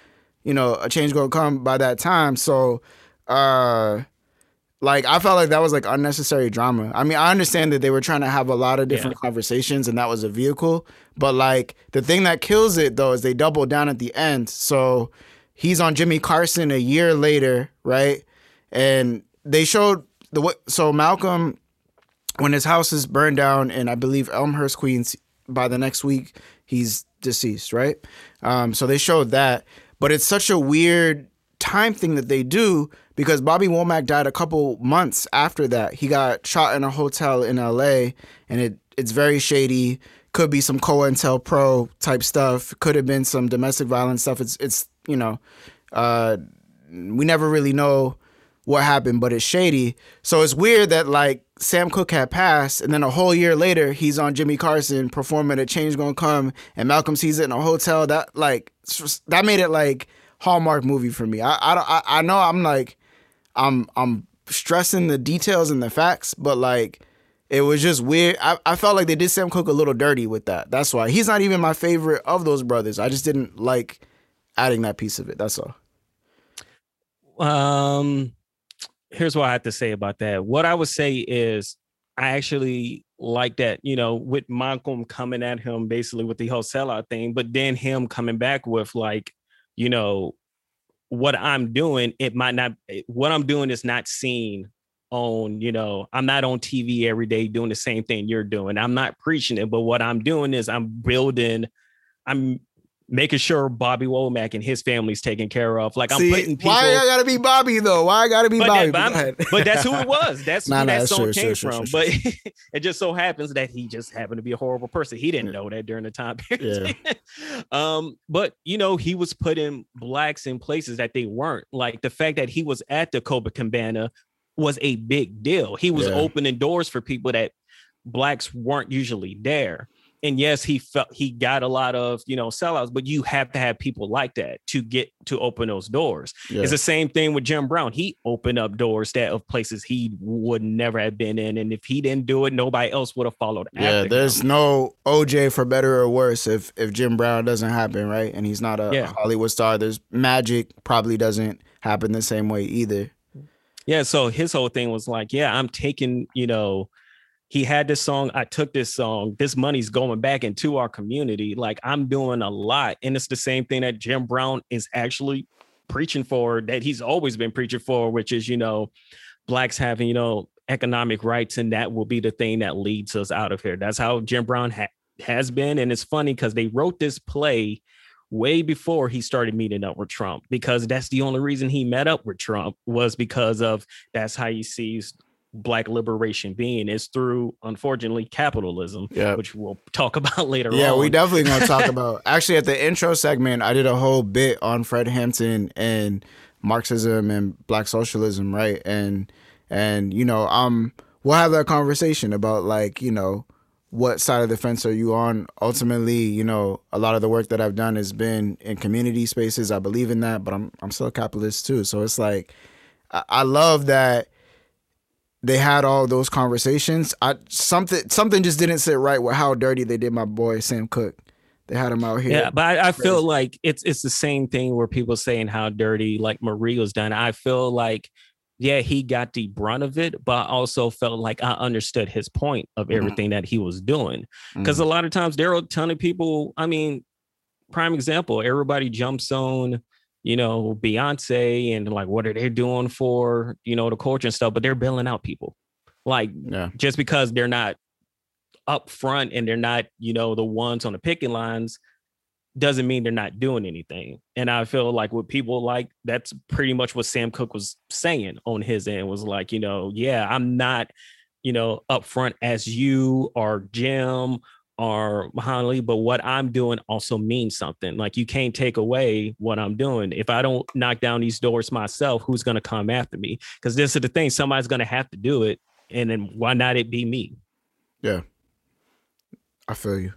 you know, a Change Gonna Come by that time. So, uh, like I felt like that was like unnecessary drama. I mean, I understand that they were trying to have a lot of different yeah. conversations and that was a vehicle, but like the thing that kills it though is they double down at the end. So he's on Jimmy Carson a year later, right? and they showed the so Malcolm when his house is burned down in I believe Elmhurst, Queens. By the next week, he's deceased, right? Um, so they showed that, but it's such a weird time thing that they do because Bobby Womack died a couple months after that. He got shot in a hotel in L.A. and it it's very shady. Could be some COINTELPRO type stuff. Could have been some domestic violence stuff. It's it's you know, uh, we never really know what happened, but it's shady. So it's weird that like Sam Cooke had passed, and then a whole year later he's on Jimmy Carson performing a change gonna come, and Malcolm sees it in a hotel. That like that made it like Hallmark movie for me. I I I, know I'm like I'm I'm stressing the details and the facts, but like it was just weird. I, I felt like they did Sam Cooke a little dirty with that. That's why he's not even my favorite of those brothers. I just didn't like adding that piece of it. That's all. Um, here's what I have to say about that. What I would say is, I actually like that, you know, with Malcolm coming at him basically with the whole sellout thing, but then him coming back with like, you know, what I'm doing, it might not, eh, what I'm doing is not seen on, you know, I'm not on TV every day doing the same thing you're doing. I'm not preaching it, but what I'm doing is I'm building, I'm making sure Bobby Womack and his family's taken care of. Like I'm See, putting people. why I gotta be Bobby though? Why I gotta be But, Bobby? that, but, but that's who it was. That's Nah, who nah, that song true, came true, from. true, but it just so happens that he just happened to be a horrible person. He didn't know that during the time period. Yeah. um, but you know, he was putting blacks in places that they weren't. Like the fact that he was at the Copacabana was a big deal. He was Yeah. opening doors for people that blacks weren't usually there. And yes, he felt he got a lot of you know sellouts, but you have to have people like that to get to open those doors. Yeah. It's the same thing with Jim Brown. He opened up doors that of places he would never have been in, and if he didn't do it, nobody else would have followed. Yeah, there's him. no OJ for better or worse if if Jim Brown doesn't happen, right? And he's not a Yeah. Hollywood star. There's magic probably doesn't happen the same way either. Yeah, so his whole thing was like, yeah, I'm taking, you know, he had this song, I took this song, this money's going back into our community. Like I'm doing a lot. And it's the same thing that Jim Brown is actually preaching for, that he's always been preaching for, which is, you know, blacks having, you know, economic rights, and that will be the thing that leads us out of here. That's how Jim Brown ha- has been. And it's funny because they wrote this play way before he started meeting up with Trump because that's the only reason he met up with Trump was because of that's how he sees black liberation being is through unfortunately capitalism Yeah. which we'll talk about later Yeah, on we definitely gonna talk about. Actually, at the intro segment, I did a whole bit on Fred Hampton and Marxism and Black socialism, right? And and you know, um, we'll have that conversation about like you know what side of the fence are you on. Ultimately, you know, a lot of the work that I've done has been in community spaces. I believe in that, but I'm I'm still a capitalist too. So it's like I, I love that they had all those conversations. I something something just didn't sit right with how dirty they did my boy Sam Cooke. They had him out here. Yeah, but I, I feel like it's it's the same thing where people saying how dirty like Marie was done. I feel like yeah, he got the brunt of it, but I also felt like I understood his point of Mhm. everything that he was doing. Because a lot of times there are a ton of people. I mean, prime example, everybody jumps on, you know, Beyonce and like what are they doing for, you know, the culture and stuff, but they're bailing out people. Like yeah, just because they're not up front and they're not, you know, the ones on the picking lines doesn't mean they're not doing anything. And I feel like with people like that's pretty much what Sam Cooke was saying on his end was like, you know, yeah, I'm not, you know, up front as you or Jim or Muhammad but what I'm doing also means something. Like you can't take away what I'm doing. If I don't knock down these doors myself, who's gonna come after me? Because this is the thing, somebody's gonna have to do it. And then why not it be me? Yeah, I feel you.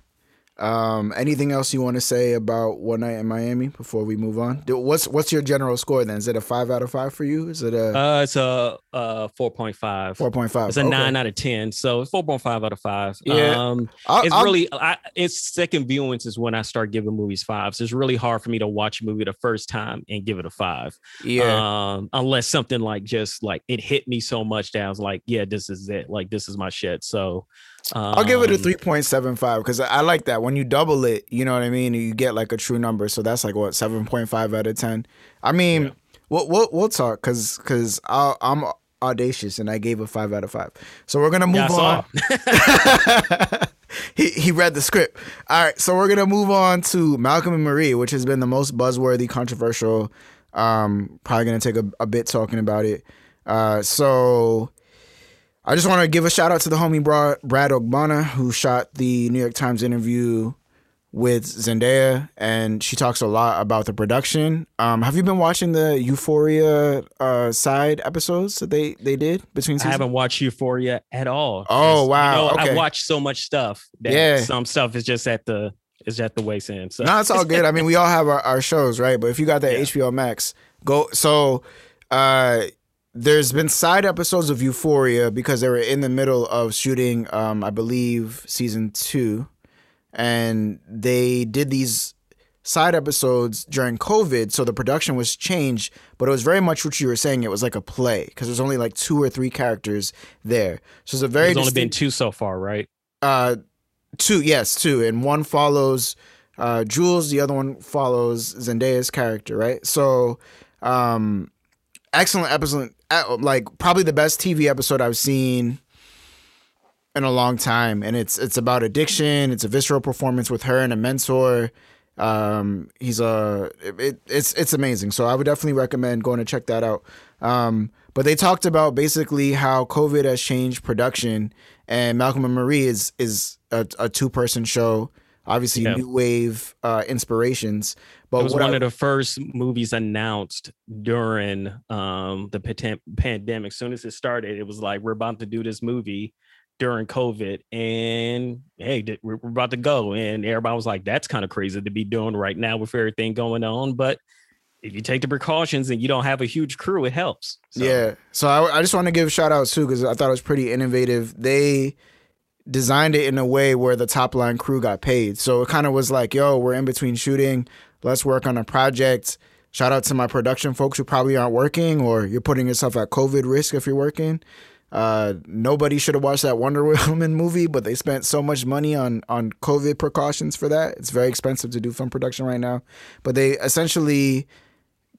Um, anything else you want to say about One Night in Miami before we move on? What's what's your general score then? Is it a five out of five for you? Is it a Uh, it's a uh 4.5. four point five? It's a nine out of ten, so it's 4.5 out of five. Yeah. Um, I'll, it's I'll- really I, it's second viewings is when I start giving movies fives. It's really hard for me to watch a movie the first time and give it a five. yeah. Um, unless something like just like it hit me so much that I was like, yeah, this is it. Like this is my shit. So um, I'll give it a seven five because I like that. When you double it, you know what I mean. You get like a true number, so that's like what seven point five out of ten. I mean, we'll, we'll we'll talk because because I'm audacious and I gave a five out of five. So we're gonna move Yeah, on. he he read the script. All right, so we're gonna move on to Malcolm and Marie, which has been the most buzzworthy, controversial. Um, probably gonna take a, a bit talking about it. Uh, so I just want to give a shout out to the homie Brad, Brad Ogbonna who shot the New York Times interview with Zendaya, and she talks a lot about the production. Um, have you been watching the Euphoria uh, side episodes that they they did between Seasons? I haven't watched Euphoria at all. Oh, wow, You know, okay. I watched so much stuff that Yeah. some stuff is just at the is that the way Sam? So No, it's all good. I mean, we all have our, our shows, right? But if you got that Yeah. HBO Max, go. So, uh, there's been side episodes of Euphoria because they were in the middle of shooting, um, I believe, season two, and they did these side episodes during COVID, so the production was changed, but it was very much what you were saying. It was like a play because there's only like two or three characters there, so it's a very there's only been two so far, right? uh, two, yes, two, and one follows uh, Jules, the other one follows Zendaya's character, right? So, um, excellent episode, like probably the best TV episode I've seen in a long time, and it's it's about addiction. It's a visceral performance with her and a mentor. Um, he's a it, it's it's amazing. So I would definitely recommend going to check that out. Um, but they talked about basically how COVID has changed production, and Malcolm and Marie is is a, a two person show. Obviously, Yeah. new wave uh, inspirations. But it was one I- of the first movies announced during um, the pandemic. As soon as it started, it was like we're about to do this movie during COVID, and hey, we're about to go, and everybody was like, "That's kind of crazy to be doing right now with everything going on." But if you take the precautions and you don't have a huge crew, it helps. So, Yeah. So I, I just want to give a shout outs too because I thought it was pretty innovative. They designed it in a way where the top line crew got paid. So it kind of was like, yo, we're in between shooting. Let's work on a project. Shout out to my production folks who probably aren't working or you're putting yourself at COVID risk if you're working. Uh, nobody should have watched that Wonder Woman movie, but they spent so much money on on COVID precautions for that. It's very expensive to do film production right now. But they essentially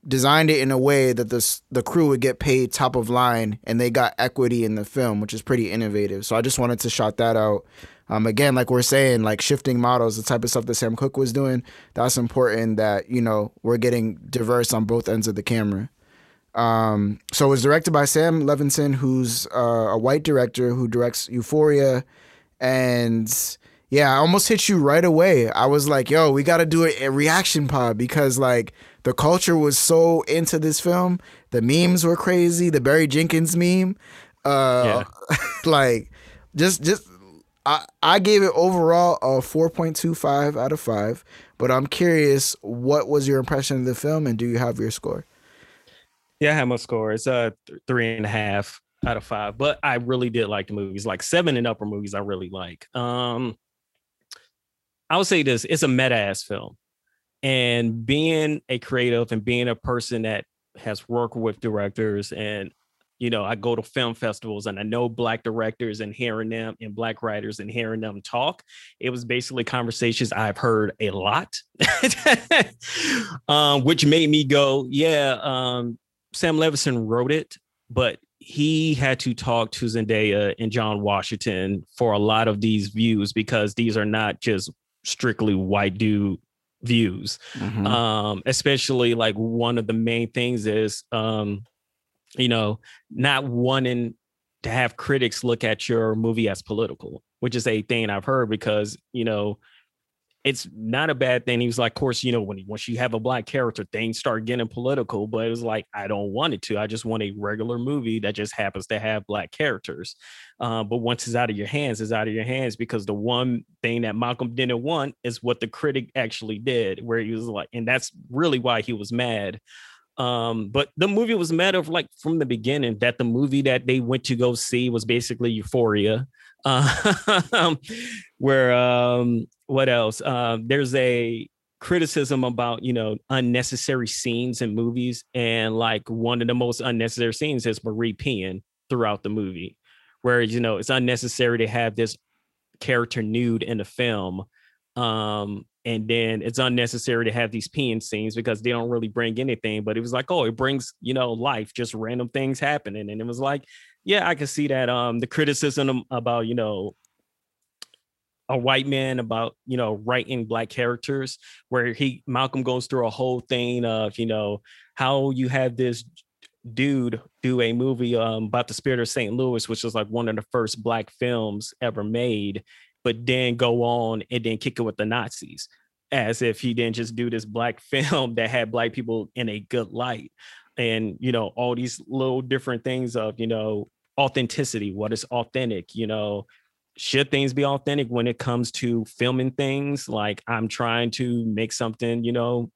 designed it in a way that the the crew would get paid top of line and they got equity in the film, which is pretty innovative. So I just wanted to shout that out. Um, again, like we're saying, like shifting models, the type of stuff that Sam Cooke was doing, that's important. That you know we're getting diverse on both ends of the camera. Um, so it was directed by Sam Levinson, who's uh, a white director who directs Euphoria, and yeah, I almost hit you right away. I was like, "Yo, we got to do a, a reaction pod because like the culture was so into this film. The memes were crazy. The Barry Jenkins meme, uh, like just just I I gave it overall a four point two five out of five. But I'm curious, what was your impression of the film, and do you have your score? Yeah, I have my score. It's uh th- three and a half out of five. But I really did like the movies. Like seven and upper movies, I really like. Um, I would say this: it's a meta ass film, and being a creative and being a person that has worked with directors and you know, I go to film festivals and I know black directors and hearing them and black writers and hearing them talk. It was basically conversations I've heard a lot, um, which made me go, yeah, um, Sam Levinson wrote it, but he had to talk to Zendaya and John Washington for a lot of these views because these are not just strictly white dude views. Mm-hmm. Um, especially like one of the main things is um, you know, not wanting to have critics look at your movie as political, which is a thing I've heard because, you know, it's not a bad thing. He was like, of course, you know, when once you have a black character, things start getting political. But it was like, I don't want it to. I just want a regular movie that just happens to have black characters. Uh, but once it's out of your hands, it's out of your hands because the one thing that Malcolm didn't want is what the critic actually did, where he was like, and that's really why he was mad. Um, but the movie was meta like from the beginning that the movie that they went to go see was basically Euphoria. Um, where um, what else? Um, there's a criticism about you know unnecessary scenes in movies, and like one of the most unnecessary scenes is Marie peeing throughout the movie, where you know it's unnecessary to have this character nude in the film. Um, and then it's unnecessary to have these peeing scenes because they don't really bring anything. But it was like, oh, it brings you know life, just random things happening, and it was like, yeah, I can see that. Um, the criticism about you know a white man about you know writing black characters, where he Malcolm goes through a whole thing of you know how you have this dude do a movie um, about the spirit of St. Louis, which was like one of the first black films ever made, but then go on and then kick it with the Nazis, as if he didn't just do this black film that had black people in a good light. And, you know, all these little different things of, you know, authenticity, what is authentic, you know, should things be authentic when it comes to filming things? Like I'm trying to make something, you know,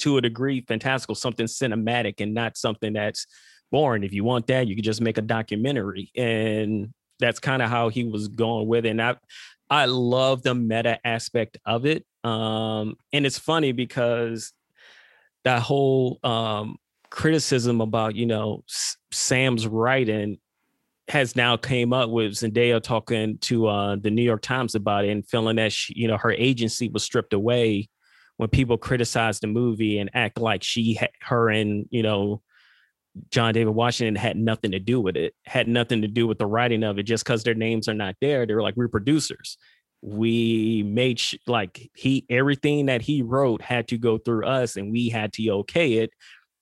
to a degree fantastical, something cinematic and not something that's boring. If you want that, you could just make a documentary. And that's kind of how he was going with it. And I I love the meta aspect of it. Um, and it's funny because that whole um criticism about, you know, Sam's writing has now came up with Zendaya talking to uh, the New York Times about it and feeling that she, you know her agency was stripped away when people criticize the movie and act like she, her, and you know John David Washington had nothing to do with it, had nothing to do with the writing of it. Just because their names are not there, they're like we're producers. We made sh- like he everything that he wrote had to go through us, and we had to okay it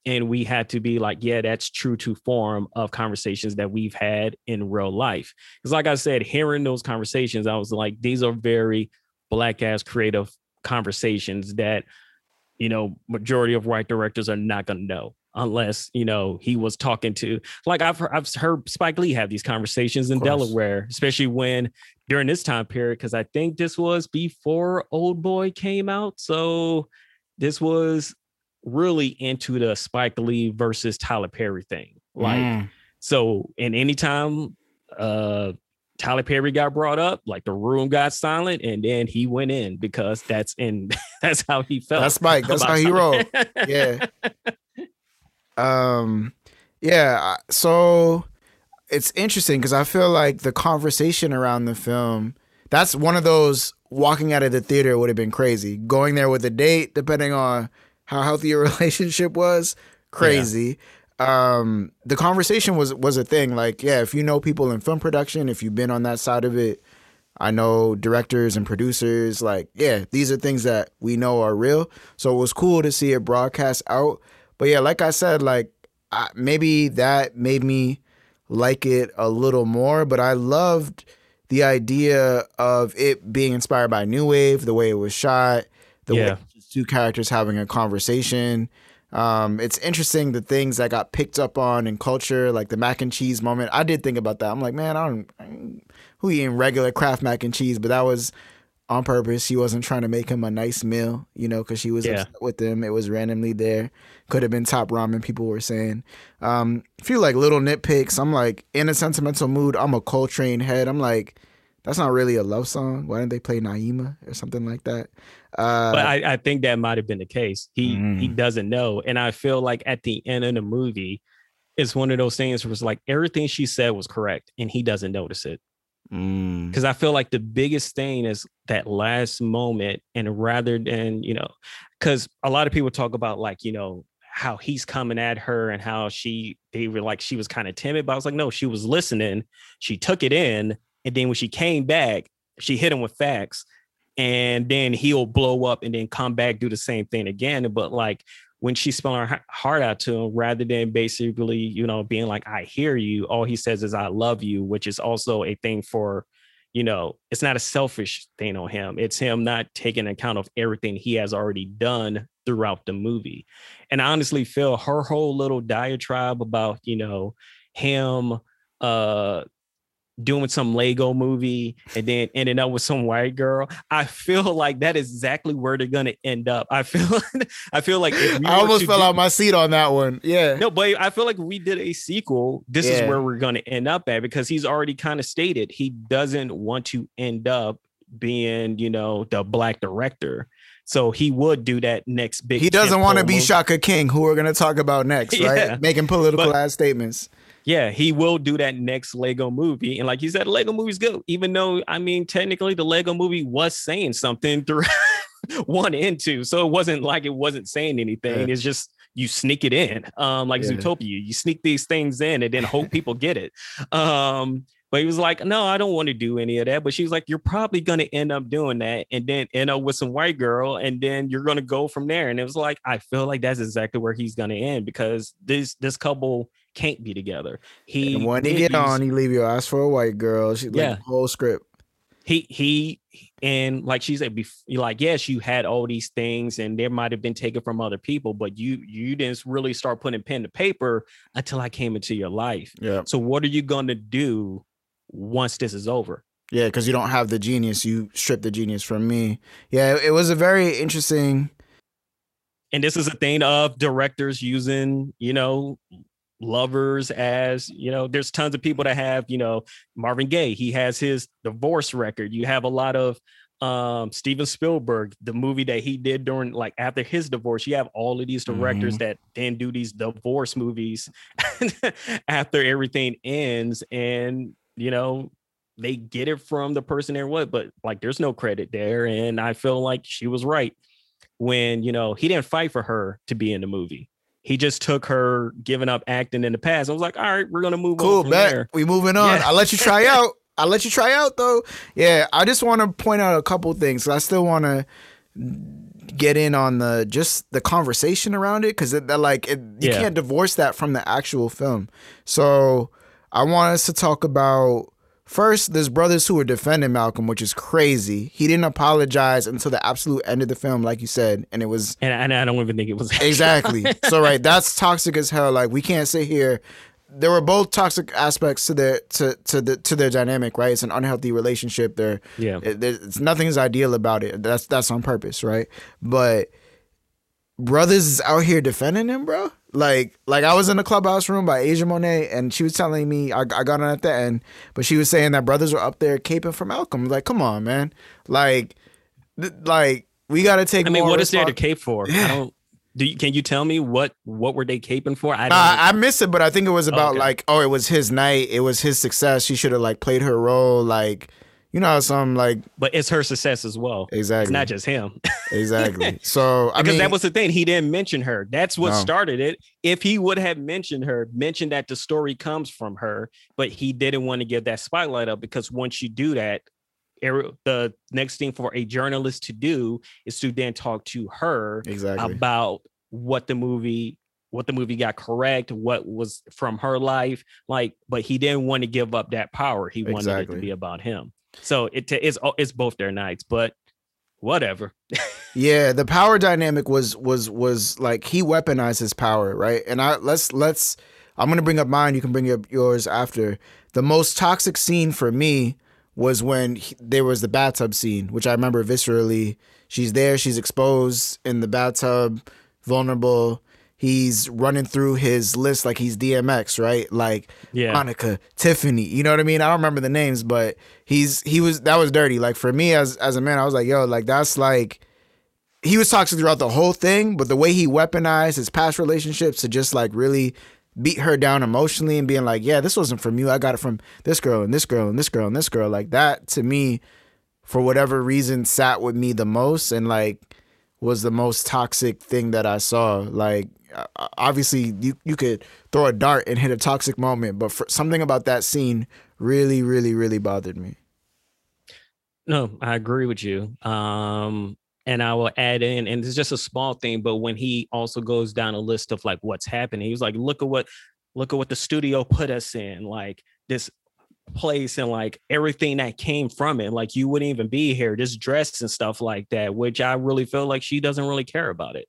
and we had to be like yeah that's true to form of conversations that we've had in real life. Because like i said hearing those conversations i was like these are very black ass creative conversations that you know majority of white directors are not going to know unless you know he was talking to like I've heard, I've heard Spike Lee have these conversations in Delaware, especially when during this time period because I think this was before Old Boy came out, so this was really into the Spike Lee versus Tyler Perry thing. Like, mm. so, and anytime uh Tyler Perry got brought up, like the room got silent, and then he went in because that's in that's how he felt. That's Spike. That's how he rolled. yeah. Um, yeah. So it's interesting because I feel like the conversation around the film. That's one of those walking out of the theater would have been crazy. Going there with a date, depending on how healthy your relationship was, crazy. Yeah. Um, the conversation was was a thing. Like, yeah, if you know people in film production, if you've been on that side of it, I know directors and producers. Like, yeah, these are things that we know are real. So it was cool to see it broadcast out. But yeah, like I said, like I, maybe that made me like it a little more. But I loved the idea of it being inspired by new wave, the way it was shot, the yeah. way two characters having a conversation. Um, it's interesting the things that got picked up on in culture, like the mac and cheese moment. I did think about that. I'm like, man, I don't, I don't who eating regular Kraft mac and cheese, but that was on purpose. She wasn't trying to make him a nice meal, you know, because she was yeah. upset with him. It was randomly there. Could have been top ramen. People were saying. Um, a few like little nitpicks. I'm like in a sentimental mood. I'm a Coltrane head. I'm like, that's not really a love song. Why didn't they play Naima or something like that? Uh, but I, I, think that might have been the case. He mm. he doesn't know, and I feel like at the end of the movie, it's one of those things where it's like everything she said was correct, and he doesn't notice it. Because mm. I feel like the biggest thing is that last moment, and rather than you know, because a lot of people talk about like you know how he's coming at her and how she they were like she was kind of timid, but I was like no, she was listening, she took it in, and then when she came back, she hit him with facts. And then he'll blow up and then come back, do the same thing again. But like when she spelled her heart out to him, rather than basically, you know, being like, I hear you, all he says is, I love you, which is also a thing for, you know, it's not a selfish thing on him. It's him not taking account of everything he has already done throughout the movie. And I honestly feel her whole little diatribe about, you know, him uh doing some Lego movie and then ending up with some white girl. I feel like that is exactly where they're gonna end up. I feel I feel like I almost fell do, out my seat on that one. Yeah. No, but I feel like we did a sequel. This yeah. is where we're gonna end up at because he's already kind of stated he doesn't want to end up being, you know, the black director. So he would do that next big. He doesn't want to be Shaka King, who we're going to talk about next, right? Yeah. Making political but, ass statements yeah, he will do that next Lego movie. And like you said, Lego movies go, even though I mean, technically the Lego movie was saying something through one and two. So it wasn't like it wasn't saying anything. Yeah. It's just you sneak it in. Um, like yeah. Zootopia, you sneak these things in and then hope people get it. Um, but he was like, no, I don't want to do any of that. But she was like, you're probably going to end up doing that and then end up with some white girl. And then you're going to go from there. And it was like, I feel like that's exactly where he's going to end because this, this couple can't be together. He and when he get on, he leave your ass for a white girl. She yeah. like whole script. He he and like she said, before, like yes, you had all these things, and there might have been taken from other people, but you you didn't really start putting pen to paper until I came into your life. Yeah. So what are you gonna do once this is over? Yeah, because you don't have the genius, you strip the genius from me. Yeah, it was a very interesting. And this is a thing of directors using, you know, lovers as you know there's tons of people that have you know marvin gaye he has his divorce record you have a lot of um steven spielberg the movie that he did during like after his divorce you have all of these directors Mhm. that then do these divorce movies after everything ends and you know they get it from the person there what but like there's no credit there and i feel like she was right when you know he didn't fight for her to be in the movie he just took her giving up acting in the past. I was like, all right, we're gonna move Cool, on from bet. there. We moving on. Yeah. I'll let you try out. I'll let you try out though. Yeah, I just want to point out a couple things. I still want to get in on the just the conversation around it because that like it, you Yeah. can't divorce that from the actual film. So I want us to talk about first. There's brothers who are defending Malcolm, which is crazy. He didn't apologize until the absolute end of the film, like you said, and it was And, and I don't even think it was Exactly. so right, that's toxic as hell. Like we can't sit here. There were both toxic aspects to their to to the to their dynamic, right? It's an unhealthy relationship. There, Yeah. it, it's nothing is ideal about it. That's that's on purpose, right? But brothers is out here defending him, bro. Like like I was in the clubhouse room by Asia Monet, and she was telling me I, I got on at the end, but she was saying that brothers were up there caping for Malcolm. Like, come on, man. Like, th- like we got to take. I mean, what is there to cape for? Yeah. I don't. Do you, can you tell me what what were they caping for? I Uh, don't. I missed it, but I think it was about Okay. like, oh, it was his night, it was his success. She should have like played her role, like, you know, how some like but it's her success as well. It's exactly, not just him. exactly. So I because mean, that was the thing. He didn't mention her. That's what No. started it. If he would have mentioned her, mentioned that the story comes from her, but he didn't want to give that spotlight up because once you do that, the next thing for a journalist to do is to then talk to her exactly. about what the movie what the movie got correct what was from her life like but he didn't want to give up that power he wanted it to be about him so it it's it's both their nights but whatever Yeah, the power dynamic was was was like he weaponized his power, right? And I let's let's I'm gonna bring up mine. You can bring up yours after. The most toxic scene for me was when he, there was the bathtub scene, which I remember viscerally. She's there, she's exposed in the bathtub, vulnerable. He's running through his list like he's DMX, right? Like Yeah. Monica, Tiffany. You know what I mean? I don't remember the names, but he's he was that was dirty. Like for me as as a man, I was like, yo, like that's like he was toxic throughout the whole thing, but the way he weaponized his past relationships to just like really beat her down emotionally and being like, yeah, this wasn't from you. I got it from this girl and this girl and this girl and this girl. Like that to me, for whatever reason, sat with me the most and like was the most toxic thing that I saw. Like obviously you you could throw a dart and hit a toxic moment, but for, something about that scene really, really, really bothered me. No, I agree with you. Um, and I will add in, and it's just a small thing, but when he also goes down a list of like what's happening, he was like, look at what look at what the studio put us in, like this place and like everything that came from it. Like you wouldn't even be here, this dress and stuff like that, which I really feel like she doesn't really care about it.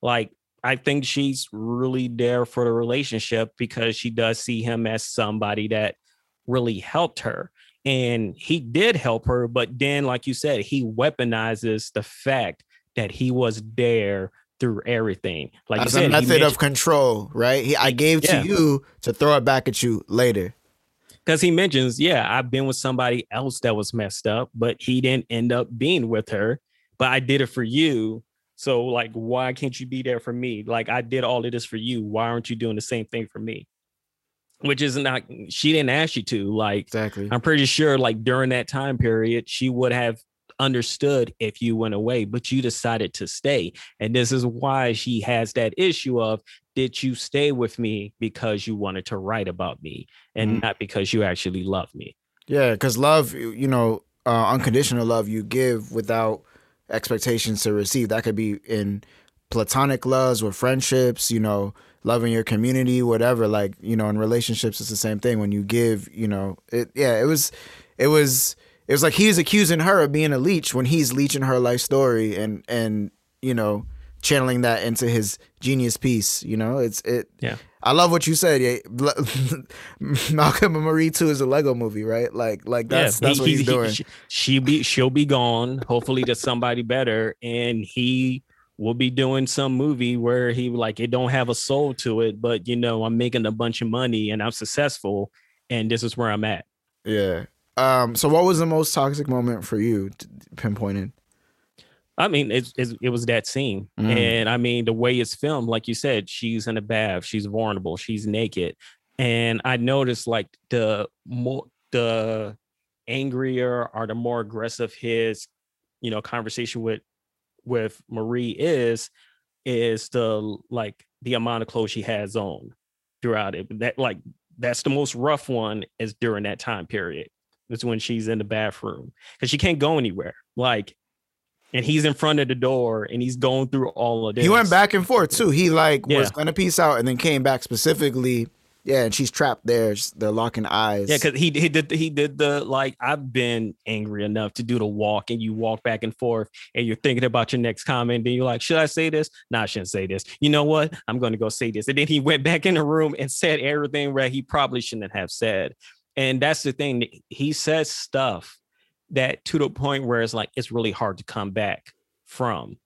Like I think she's really there for the relationship because she does see him as somebody that really helped her and he did help her but then like you said he weaponizes the fact that he was there through everything like As said, a method of control, right? He, I gave Yeah. to you to throw it back at you later. because he mentions, yeah, I've been with somebody else that was messed up, but he didn't end up being with her. But I did it for you. So, like, why can't you be there for me? Like, I did all of this for you. Why aren't you doing the same thing for me? Which is not, she didn't ask you to. Like, Exactly. I'm pretty sure, like, during that time period, she would have understood if you went away, but you decided to stay. And this is why she has that issue of, did you stay with me because you wanted to write about me and Mhm. not because you actually love me? Yeah, because love, you you know, uh, unconditional love you give without expectations to receive. That could be in platonic loves or friendships, you know, loving your community, whatever. Like, you know, in relationships, it's the same thing. When you give, you know, it, yeah, it was, it was, it was like he's accusing her of being a leech when he's leeching her life story and, and, you know, channeling that into his genius piece, you know, it's, it, Yeah. I love what you said. Yeah, Malcolm and Marie too is a Lego movie, right? Like, like that's Yeah, that's he- what he's he- doing. she- She be she'll be gone, hopefully to somebody better, and he will be doing some movie where he like it don't have a soul to it, but you know I'm making a bunch of money and I'm successful, and this is where I'm at. Yeah. Um. So, what was the most toxic moment for you, pinpointed? I mean, it's, it's, it was that scene. Mm. And I mean, the way it's filmed, like you said, she's in a bath, she's vulnerable, she's naked. And I noticed like the more, the angrier or the more aggressive his, you know, conversation with, with Marie is, is the like the amount of clothes she has on throughout it. That like, that's the most rough one is during that time period. It's when she's in the bathroom because she can't go anywhere. Like, and he's in front of the door and he's going through all of this. He went back and forth too. He like was gonna peace out and then came back specifically. Yeah, and she's trapped there. They're locking eyes. Yeah, because he he did he did the like I've been angry enough to do the walk and you walk back and forth and you're thinking about your next comment. Then you're like, should I say this? No, I shouldn't say this. You know what? I'm going to go say this. And then he went back in the room and said everything that he probably shouldn't have said. And that's the thing. He says stuff that to the point where it's like it's really hard to come back from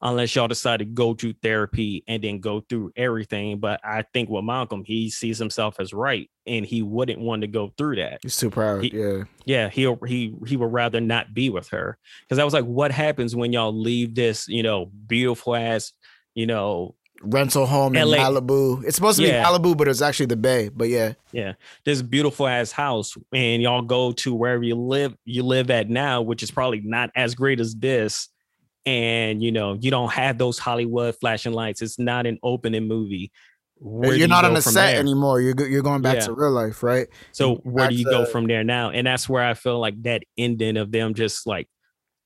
unless y'all decide to go to therapy and then go through everything. But I think with Malcolm, he sees himself as right and he wouldn't want to go through that. he's too proud. He- yeah. Yeah, he he he would rather not be with her because I was like, what happens when y'all leave this, you know, beautiful ass, you know, Rental home in LA. Malibu. It's supposed to Yeah. be Malibu, but it's actually the Bay. But yeah, yeah, this beautiful ass house, and y'all go to wherever you live, you live at now, which is probably not as great as this, and you know, you don't have those Hollywood flashing lights. It's not an opening movie. Where you're you not on go the set there? anymore. You're you're going back Yeah. to real life, right? So where do you go from there now? And that's where I feel like that ending of them just like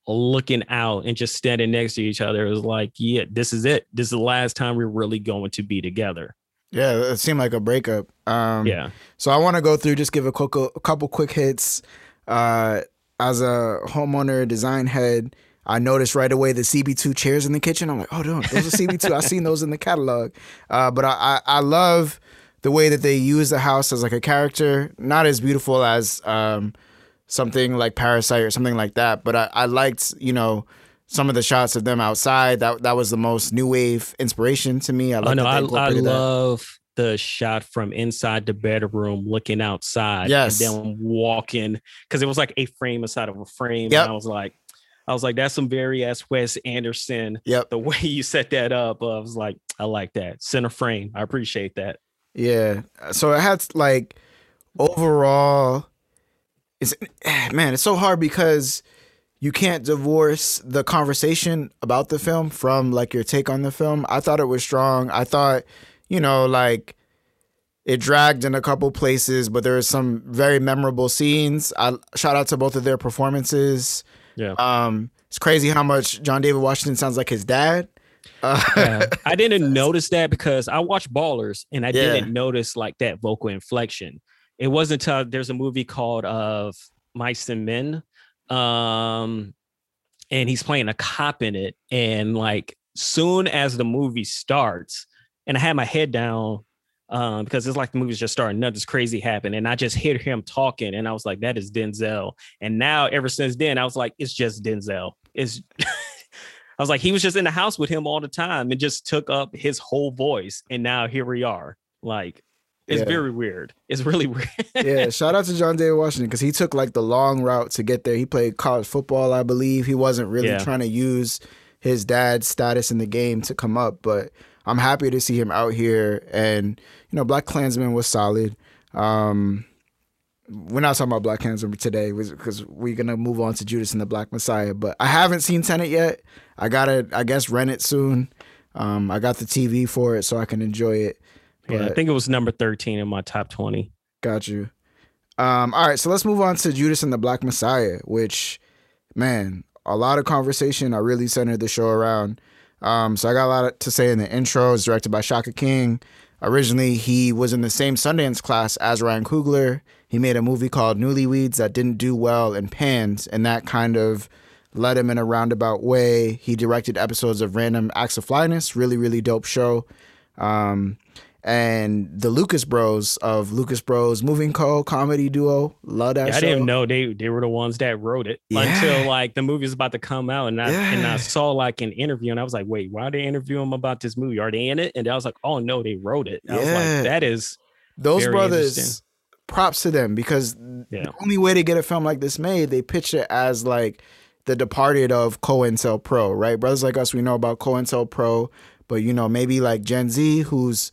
looking out and just standing next to each other It was like, yeah, this is it. This is the last time we're really going to be together. Yeah, it seemed like a breakup. Um, yeah. So I want to go through, just give a, quick, a couple quick hits. Uh, as a homeowner design head, I noticed right away the CB2 chairs in the kitchen. I'm like, oh, no, those are CB2. I've seen those in the catalog. Uh, but I, I, I love the way that they use the house as like a character. Not as beautiful as um, something like Parasite or something like that. But I, I liked, you know, some of the shots of them outside. That that was the most new wave inspiration to me. I Oh no, I, I incorporated that. love the shot from inside the bedroom looking outside Yes. and then walking because it was like a frame inside of a frame. Yep. And I was like, I was like, that's some very ass Wes Anderson. Yep. The way you set that up, I was like, I like that. Center frame. I appreciate that. Yeah. So it had like overall it's man, it's so hard because you can't divorce the conversation about the film from like your take on the film. I thought it was strong. I thought, you know, like it dragged in a couple places, but there were some very memorable scenes. I shout out to both of their performances. Yeah. Um, it's crazy how much John David Washington sounds like his dad. Uh, Yeah. I didn't notice that because I watched Ballers and I Yeah. didn't notice like that vocal inflection. It wasn't until there's a movie called of Mice and Men. Um and he's playing a cop in it. And like soon as the movie starts, and I had my head down um, because it's like the movie's just starting, nothing's crazy happened. And I just hear him talking, and I was like, that is Denzel. And now ever since then, I was like, it's just Denzel. It's I was like, he was just in the house with him all the time and just took up his whole voice. And now here we are. Like, it's Yeah. very weird. It's really weird. yeah, shout out to John David Washington because he took like the long route to get there. He played college football, I believe. He wasn't really Yeah. trying to use his dad's status in the game to come up, but I'm happy to see him out here. And you know, Black Klansman was solid. Um, we're not talking about Black Klansman today because we're gonna move on to Judas and the Black Messiah. But I haven't seen Tenet yet. I gotta, I guess, rent it soon. Um, I got the TV for it so I can enjoy it. Yeah, I think it was number 13 in my top 20. Got you. Um, all right, so let's move on to Judas and the Black Messiah, which, man, a lot of conversation. I really centered the show around. Um, so I got a lot to say in the intro. It's directed by Shaka King. Originally, he was in the same Sundance class as Ryan Coogler. He made a movie called Newlyweds that didn't do well in Pans, and that kind of led him in a roundabout way. He directed episodes of Random Acts of Flyness, really, really dope show. Um, and the Lucas Bros of Lucas Bros Moving Co. comedy duo. Love that Yeah, show. I didn't know they they were the ones that wrote it Yeah. until like the movie was about to come out, and I and I saw like an interview, and I was like, wait, why are they interviewing them about this movie? Are they in it? And I was like, oh no, they wrote it. I was Yeah. like, that is Those brothers, props to them because Yeah. the only way to get a film like this made, they pitched it as like the departed of COINTELPRO, right? Brothers like us, we know about COINTELPRO, but you know, maybe like Gen Z who's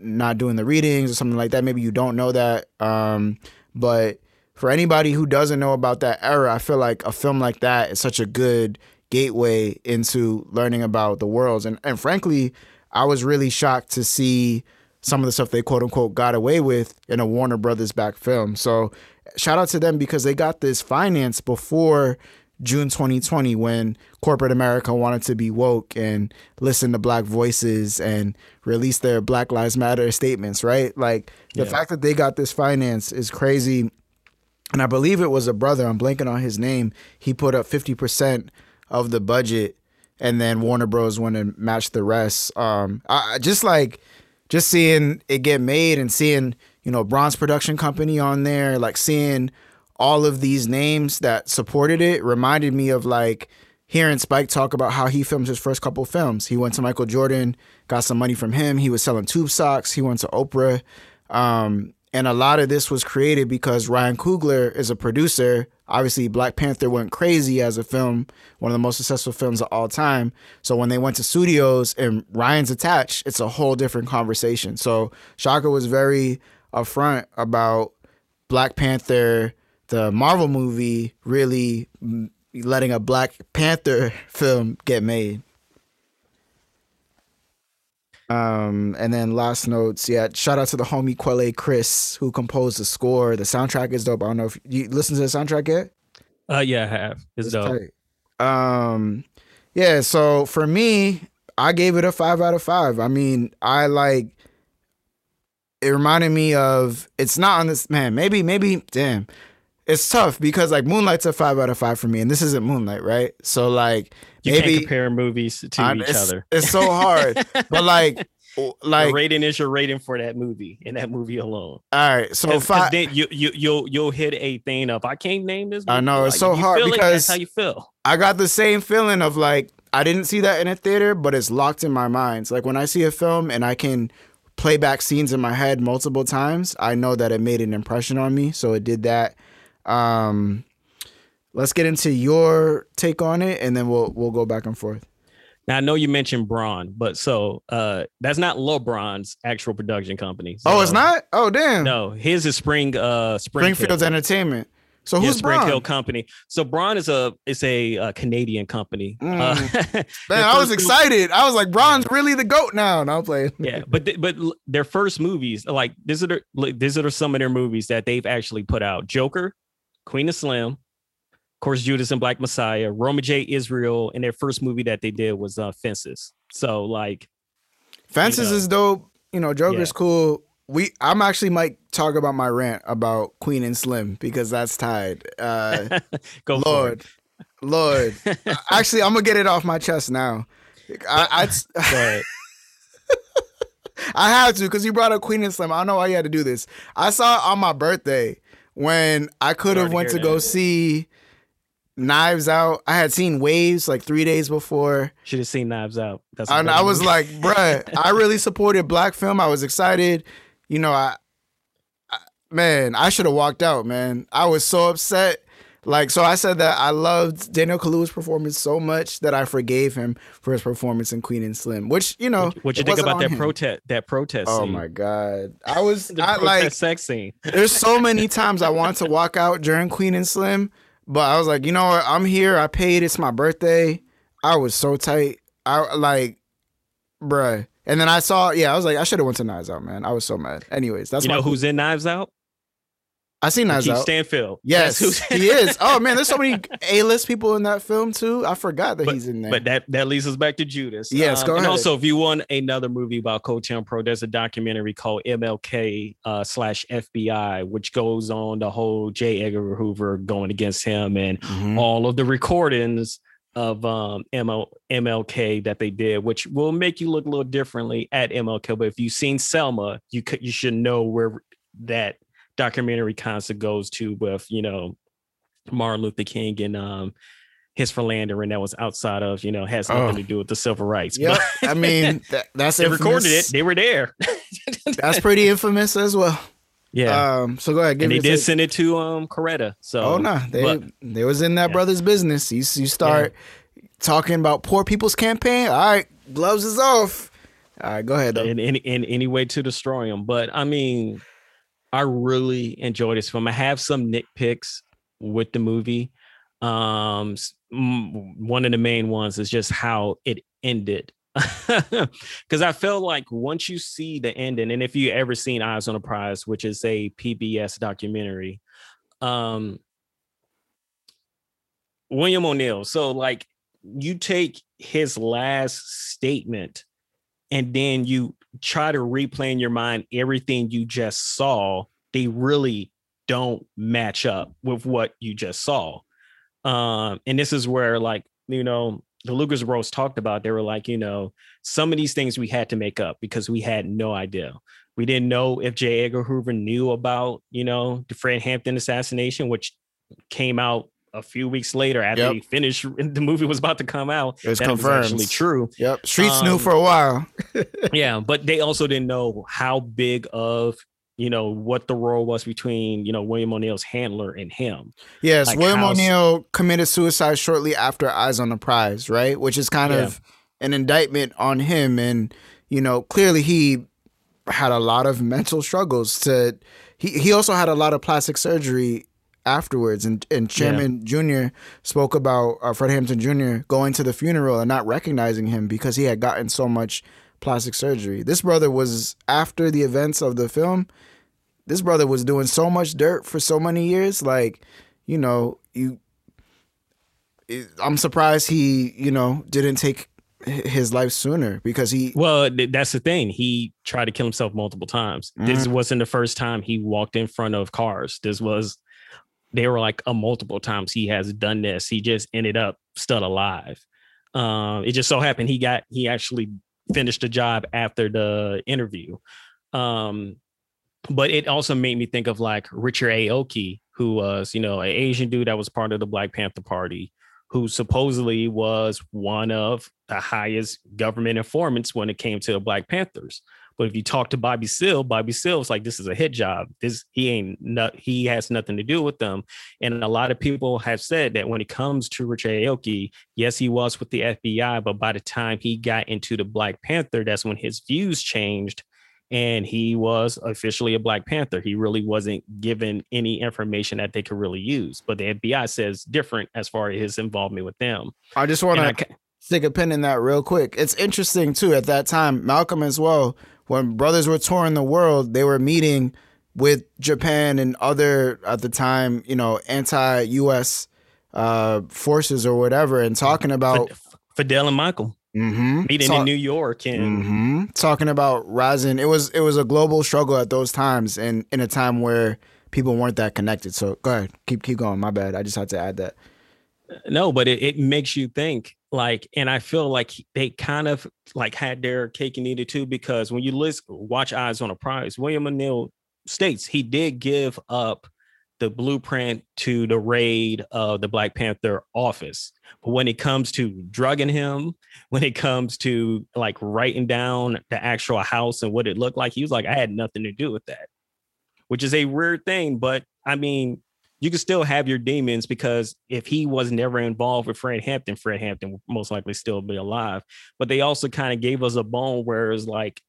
not doing the readings or something like that, maybe you don't know that. Um, but for anybody who doesn't know about that era, I feel like a film like that is such a good gateway into learning about the worlds. And and frankly, I was really shocked to see some of the stuff they quote unquote got away with in a Warner Brothers back film. So shout out to them because they got this finance before June 2020 when corporate America wanted to be woke and listen to black voices and release their Black Lives Matter statements, right? Like the Yeah. fact that they got this finance is crazy. And I believe it was a brother, I'm blanking on his name. He put up 50% of the budget and then Warner Bros went and matched the rest. Um, I, I just like just seeing it get made and seeing you know Bronze Production Company on there, like seeing all of these names that supported it reminded me of like hearing Spike talk about how he filmed his first couple films. He went to Michael Jordan, got some money from him. He was selling tube socks. He went to Oprah. Um, and a lot of this was created because Ryan Coogler is a producer. Obviously, Black Panther went crazy as a film, one of the most successful films of all time. So when they went to studios and Ryan's attached, it's a whole different conversation. So Shaka was very upfront about Black Panther, the Marvel movie, really letting a Black Panther film get made. Um, and then last notes, yeah. Shout out to the homie Quelle Chris who composed the score. The soundtrack is dope. I don't know if you listen to the soundtrack yet. uh yeah, I have. It's, It's dope. tight. Um, yeah. So for me, I gave it a five out of five. I mean, I like. It reminded me of. It's not on this man. Maybe, maybe. Damn, it's tough because like Moonlight's a five out of five for me, and this isn't Moonlight, right? So like You maybe can't compare movies to I- each it's, other. It's so hard, but like, like, rating is your rating for that movie and that movie alone. All right, so 'cause then you you you'll you'll hit a thing up. I can't name this. I know, it's so hard feel it, because- that's how you feel. I got the same feeling of like I didn't see that in a theater, but it's locked in my mind. Like when I see a film and I can play back scenes in my head multiple times, I know that it made an impression on me. So it did that. Um, let's get into your take on it, and then we'll we'll go back and forth. Now I know you mentioned Bron, but so uh that's not LeBron's actual production company. oh, it's not. Oh, damn. No, his is Spring uh Springfield. Springfield's Entertainment. So Yeah, who's Springfield Bron? Company. So Bron is a is a, uh Canadian company. Mm. Uh, Man, I was excited. I was like, Bron's really the goat now. And I'm playing. yeah, but th- but their first movies, like these are their, like, these are some of their movies that they've actually put out: Joker, Queen and Slim, of course, Judas and Black Messiah, Roman J. Israel, and their first movie that they did was uh, Fences. So like, Fences know. is dope. You know, Joker's Yeah. cool. We I'm actually might talk about my rant about Queen and Slim because that's tied. Uh go Lord. Lord. actually I'm gonna get it off my chest now. I. I, I have to because you brought up Queen and Slim. I don't know why you had to do this. I saw it on my birthday when I could have went to go see Knives Out. I had seen Waves like three days before. Should have seen Knives Out. That's And I was like, bruh, I really supported black film. I was excited. You know, I, I man, I should have walked out, man. I was so upset. Like, so I said that I loved Daniel Kaluuya's performance so much that I forgave him for his performance in Queen and Slim, which, you know, what you think about that him. protest? That protest. Oh scene? my God. I was I, like, sex scene. there's so many times I wanted to walk out during Queen and Slim, but I was like, you know what? I'm here. I paid. It's my birthday. I was so tight. I like, bruh. And then I saw, yeah, I was like, I should have went to Knives Out, man. I was so mad. Anyways, that's you know who's in Knives Out? I seen Keith Out. Stanfield. yes, he is. Oh man, there's so many A-list people in that film too. I forgot that but, he's in there. but that that leads us back to Judas. Yes, go and ahead. also, if you want another movie about COINTELPRO, there's a documentary called MLK uh, slash FBI, which goes on the whole J. Edgar Hoover going against him and Mhm. all of the recordings of um ML, MLK that they did, which will make you look a little differently at MLK. But if you've seen Selma, you could you should know where that documentary concept goes to with you know Martin Luther King and um his philandering that was outside of you know has nothing Oh. to do with the civil rights. Yeah, But I mean that, that's they recorded it. They were there. That's pretty infamous as well. yeah. Um, so go ahead. Give and they did take. send it to um Coretta. So Oh no, they but- they was in that Yeah. brother's business. You you start talking about poor people's campaign. All right, gloves is off. All right, go ahead. Though. in, in in any way to destroy them. But I mean, I really enjoyed this film. I have some nitpicks with the movie. Um, one of the main ones is just how it ended. Because I felt like once you see the ending, and if you ever seen Eyes on the Prize, which is a PBS documentary, um, William O'Neal. So like you take his last statement and then you try to replay in your mind everything you just saw, they really don't match up with what you just saw. Um, and this is where, like, you know, the Lucas Bros talked about, they were like, you know, some of these things we had to make up because we had no idea. We didn't know if J. Edgar Hoover knew about, you know, the Fred Hampton assassination, which came out a few weeks later after Yep. he finished the movie was about to come out. It was that confirmed. was actually true Yep, streets knew Um, for a while. yeah, but they also didn't know how big of you know what the role was between you know William O'Neal's handler and him. Yes, like William how- O'Neal committed suicide shortly after Eyes on the Prize, right? Which is kind Yeah. of an indictment on him, and you know, clearly he had a lot of mental struggles. To he he also had a lot of plastic surgery afterwards, and and Chairman Junior spoke about uh, Fred Hampton Jr. going to the funeral and not recognizing him because he had gotten so much plastic surgery. This brother was after the events of the film this brother was doing so much dirt for so many years. Like, you know, you. it- I'm surprised he, you know, didn't take his life sooner because he. Well, that's the thing. He tried to kill himself multiple times. This wasn't the first time he walked in front of cars. This was they were like a multiple times he has done this. He just ended up still alive. Um, it just so happened he got he actually finished the job after the interview. Um, but it also made me think of like Richard Aoki, who was, you know, an Asian dude that was part of the Black Panther Party, who supposedly was one of the highest government informants when it came to the Black Panthers. But if you talk to Bobby Seale, Bobby Seale's like, this is a hit job. This he ain't not he has nothing to do with them. And a lot of people have said that when it comes to Richard Aoki, yes, he was with the FBI, but by the time he got into the Black Panther, that's when his views changed and he was officially a Black Panther. He really wasn't given any information that they could really use. But the FBI says different as far as his involvement with them. I just want to stick a pin in that real quick. It's interesting too. At that time, Malcolm as well. When brothers were touring the world, they were meeting with Japan and other at the time, you know, anti-U.S. Uh, forces or whatever, and talking about Fidel and Michael Mhm. meeting Talk- in New York and hmm Talking about rising, it was it was a global struggle at those times, and in a time where people weren't that connected. So go ahead, keep keep going. My bad. I just had to add that. no, but it, it makes you think like, and I feel like they kind of like had their cake and eat it too, because when you list watch Eyes on a Prize, William O'Neal states he did give up the blueprint to the raid of the Black Panther office. But when it comes to drugging him, when it comes to like writing down the actual house and what it looked like, he was like, I had nothing to do with that, which is a weird thing. But I mean, you can still have your demons because if he was never involved with Fred Hampton, Fred Hampton would most likely still be alive. But they also kind of gave us a bone where it's like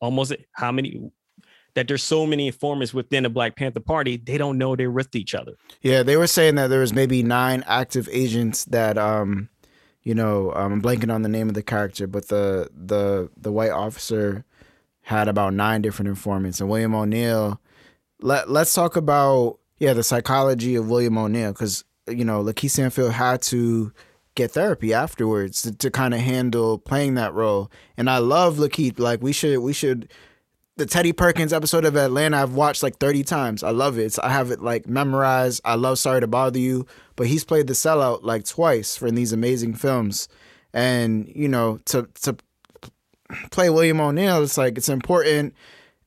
almost how many that there's so many informants within the Black Panther Party, they don't know they're with each other. Yeah, they were saying that there was maybe nine active agents that, um, you know, um, I'm blanking on the name of the character, but the the the white officer had about nine different informants, and William O'Neal. Let Let's talk about yeah the psychology of William O'Neal because you know Lakeith Stanfield had to get therapy afterwards to, to kind of handle playing that role, and I love Lakeith. Like we should we should the Teddy Perkins episode of Atlanta I've watched like 30 times. I love it. I have it like memorized. I love Sorry to Bother You, but he's played the sellout like twice for these amazing films. And, you know, to to play William O'Neal, it's like it's important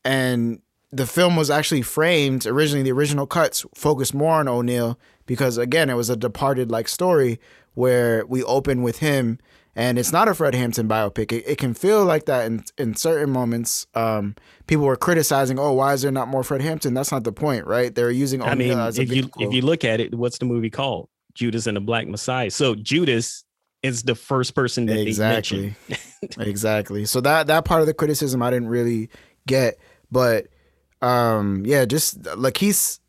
and the film was actually framed originally the original cuts focused more on O'Neal because again it was a departed like story where we open with him and it's not a Fred Hampton biopic. It, it can feel like that in in certain moments. Um, people were criticizing, "Oh, why is there not more Fred Hampton?" That's not the point, right? They're using. I mean, O'Neal as a if you if you look at it, what's the movie called? Judas and the Black Messiah. So Judas is the first person that exactly, exactly. So that that part of the criticism I didn't really get, but um, yeah, just like he's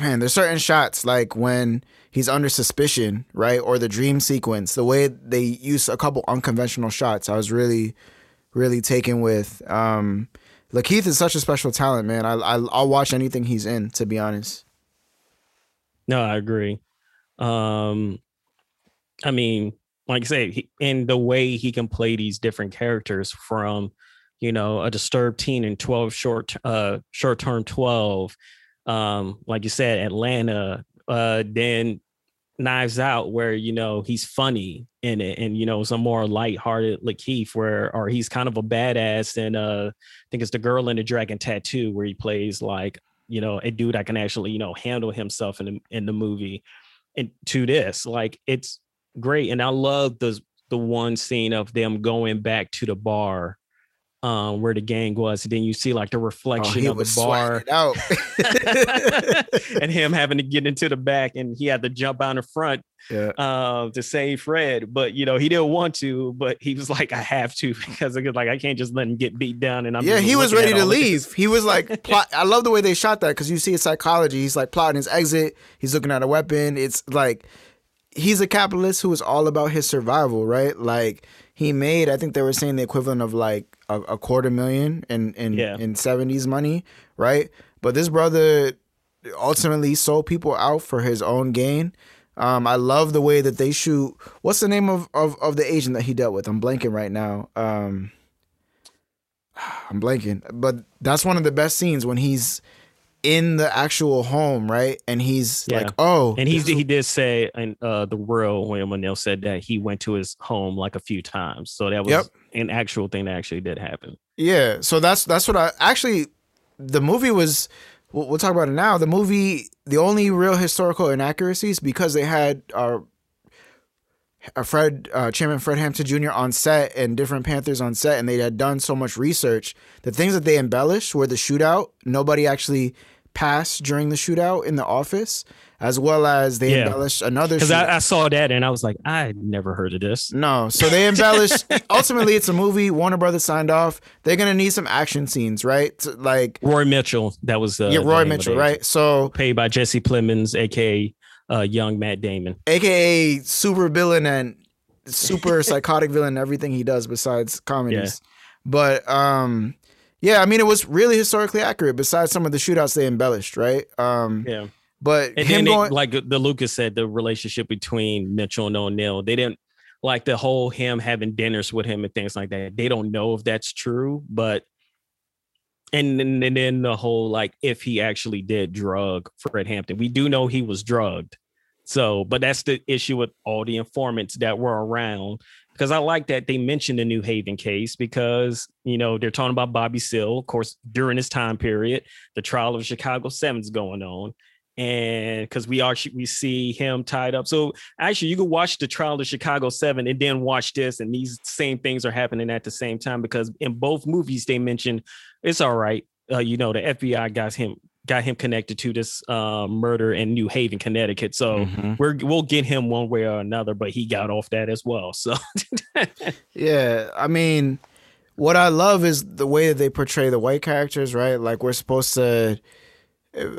Man, there's certain shots like when he's under suspicion, right, or the dream sequence. The way they use a couple unconventional shots, I was really, really taken with. Um, Lakeith is such a special talent, man. I, I I'll watch anything he's in, to be honest. No, I agree. Um, I mean, like I say, he, in the way he can play these different characters from, you know, a disturbed teen and 12 short, uh, short term 12, um, like you said, Atlanta, uh, then Knives Out, where, you know, he's funny in it and, you know, some more lighthearted Lakeith, where, or he's kind of a badass. And uh, I think it's The Girl in the Dragon Tattoo, where he plays like, you know, a dude that can actually, you know, handle himself in the, in the movie. And to this, like, it's great. And I love the the one scene of them going back to the bar um where the gang was. And then you see like the Oh, reflection he of the bar out. and him having to get into the back and he had to jump out in front yeah. uh, to save Fred. But you know, he didn't want to, but he was like, I have to because like I can't just let him get beat down. And I'm yeah, he was ready to leave. He was like, plot. I love the way they shot that because you see his psychology. He's like plotting his exit. He's looking at a weapon. It's like he's a capitalist who is all about his survival, right? Like he made, I think they were saying the equivalent of like a, a quarter million in in Yeah. in seventies money, right? But this brother ultimately sold people out for his own gain. Um, I love the way that they shoot. What's the name of, of, of the agent that he dealt with? I'm blanking right now. Um, I'm blanking, but that's one of the best scenes when he's in the actual home, right? And he's Yeah. like, "Oh," And he he did say, and uh, the real William O'Neal said that he went to his home like a few times. So that was Yep. An actual thing that actually did happen. Yeah, so that's that's what I actually. The movie was. We'll, we'll talk about it now. The movie, the only real historical inaccuracies because they had uh, uh, Fred uh, Chairman Fred Hampton Jr. on set and different Panthers on set, and they had done so much research. The things that they embellished were the shootout. Nobody actually passed during the shootout in the office, as well as they Yeah. embellished another. Because I, I saw that and I was like, I never heard of this. no, so they embellished. ultimately, it's a movie. Warner Brothers signed off. They're gonna need some action scenes, right? Like Roy Mitchell, that was uh, yeah, Roy the Mitchell, right? So, Paid by Jesse Plemons, aka uh, young Matt Damon. AKA super villain and super psychotic villain, in everything he does besides comedies. But um, yeah, I mean, it was really historically accurate. Besides some of the shootouts they embellished, right? Um, Yeah. But And him then, going, they, like the Lucas said, the relationship between Mitchell and O'Neal, they didn't like the whole him having dinners with him and things like that. They don't know if that's true, but and then, and then the whole like if he actually did drug Fred Hampton, we do know he was drugged. So, but that's the issue with all the informants that were around. Because I like that they mentioned the New Haven case because you know they're talking about Bobby Seale, of course, during this time period, the trial of Chicago Seven's going on and because we actually we see him tied up. So actually, you can watch the trial of Chicago Seven and then watch this, and these same things are happening at the same time because in both movies they mentioned it's all right. Uh, you know, the FBI got him got him connected to this uh, murder in New Haven, Connecticut. So Mhm. we're we'll get him one way or another, but he got off that as well. So Yeah, I mean, what I love is the way that they portray the white characters, right? Like we're supposed to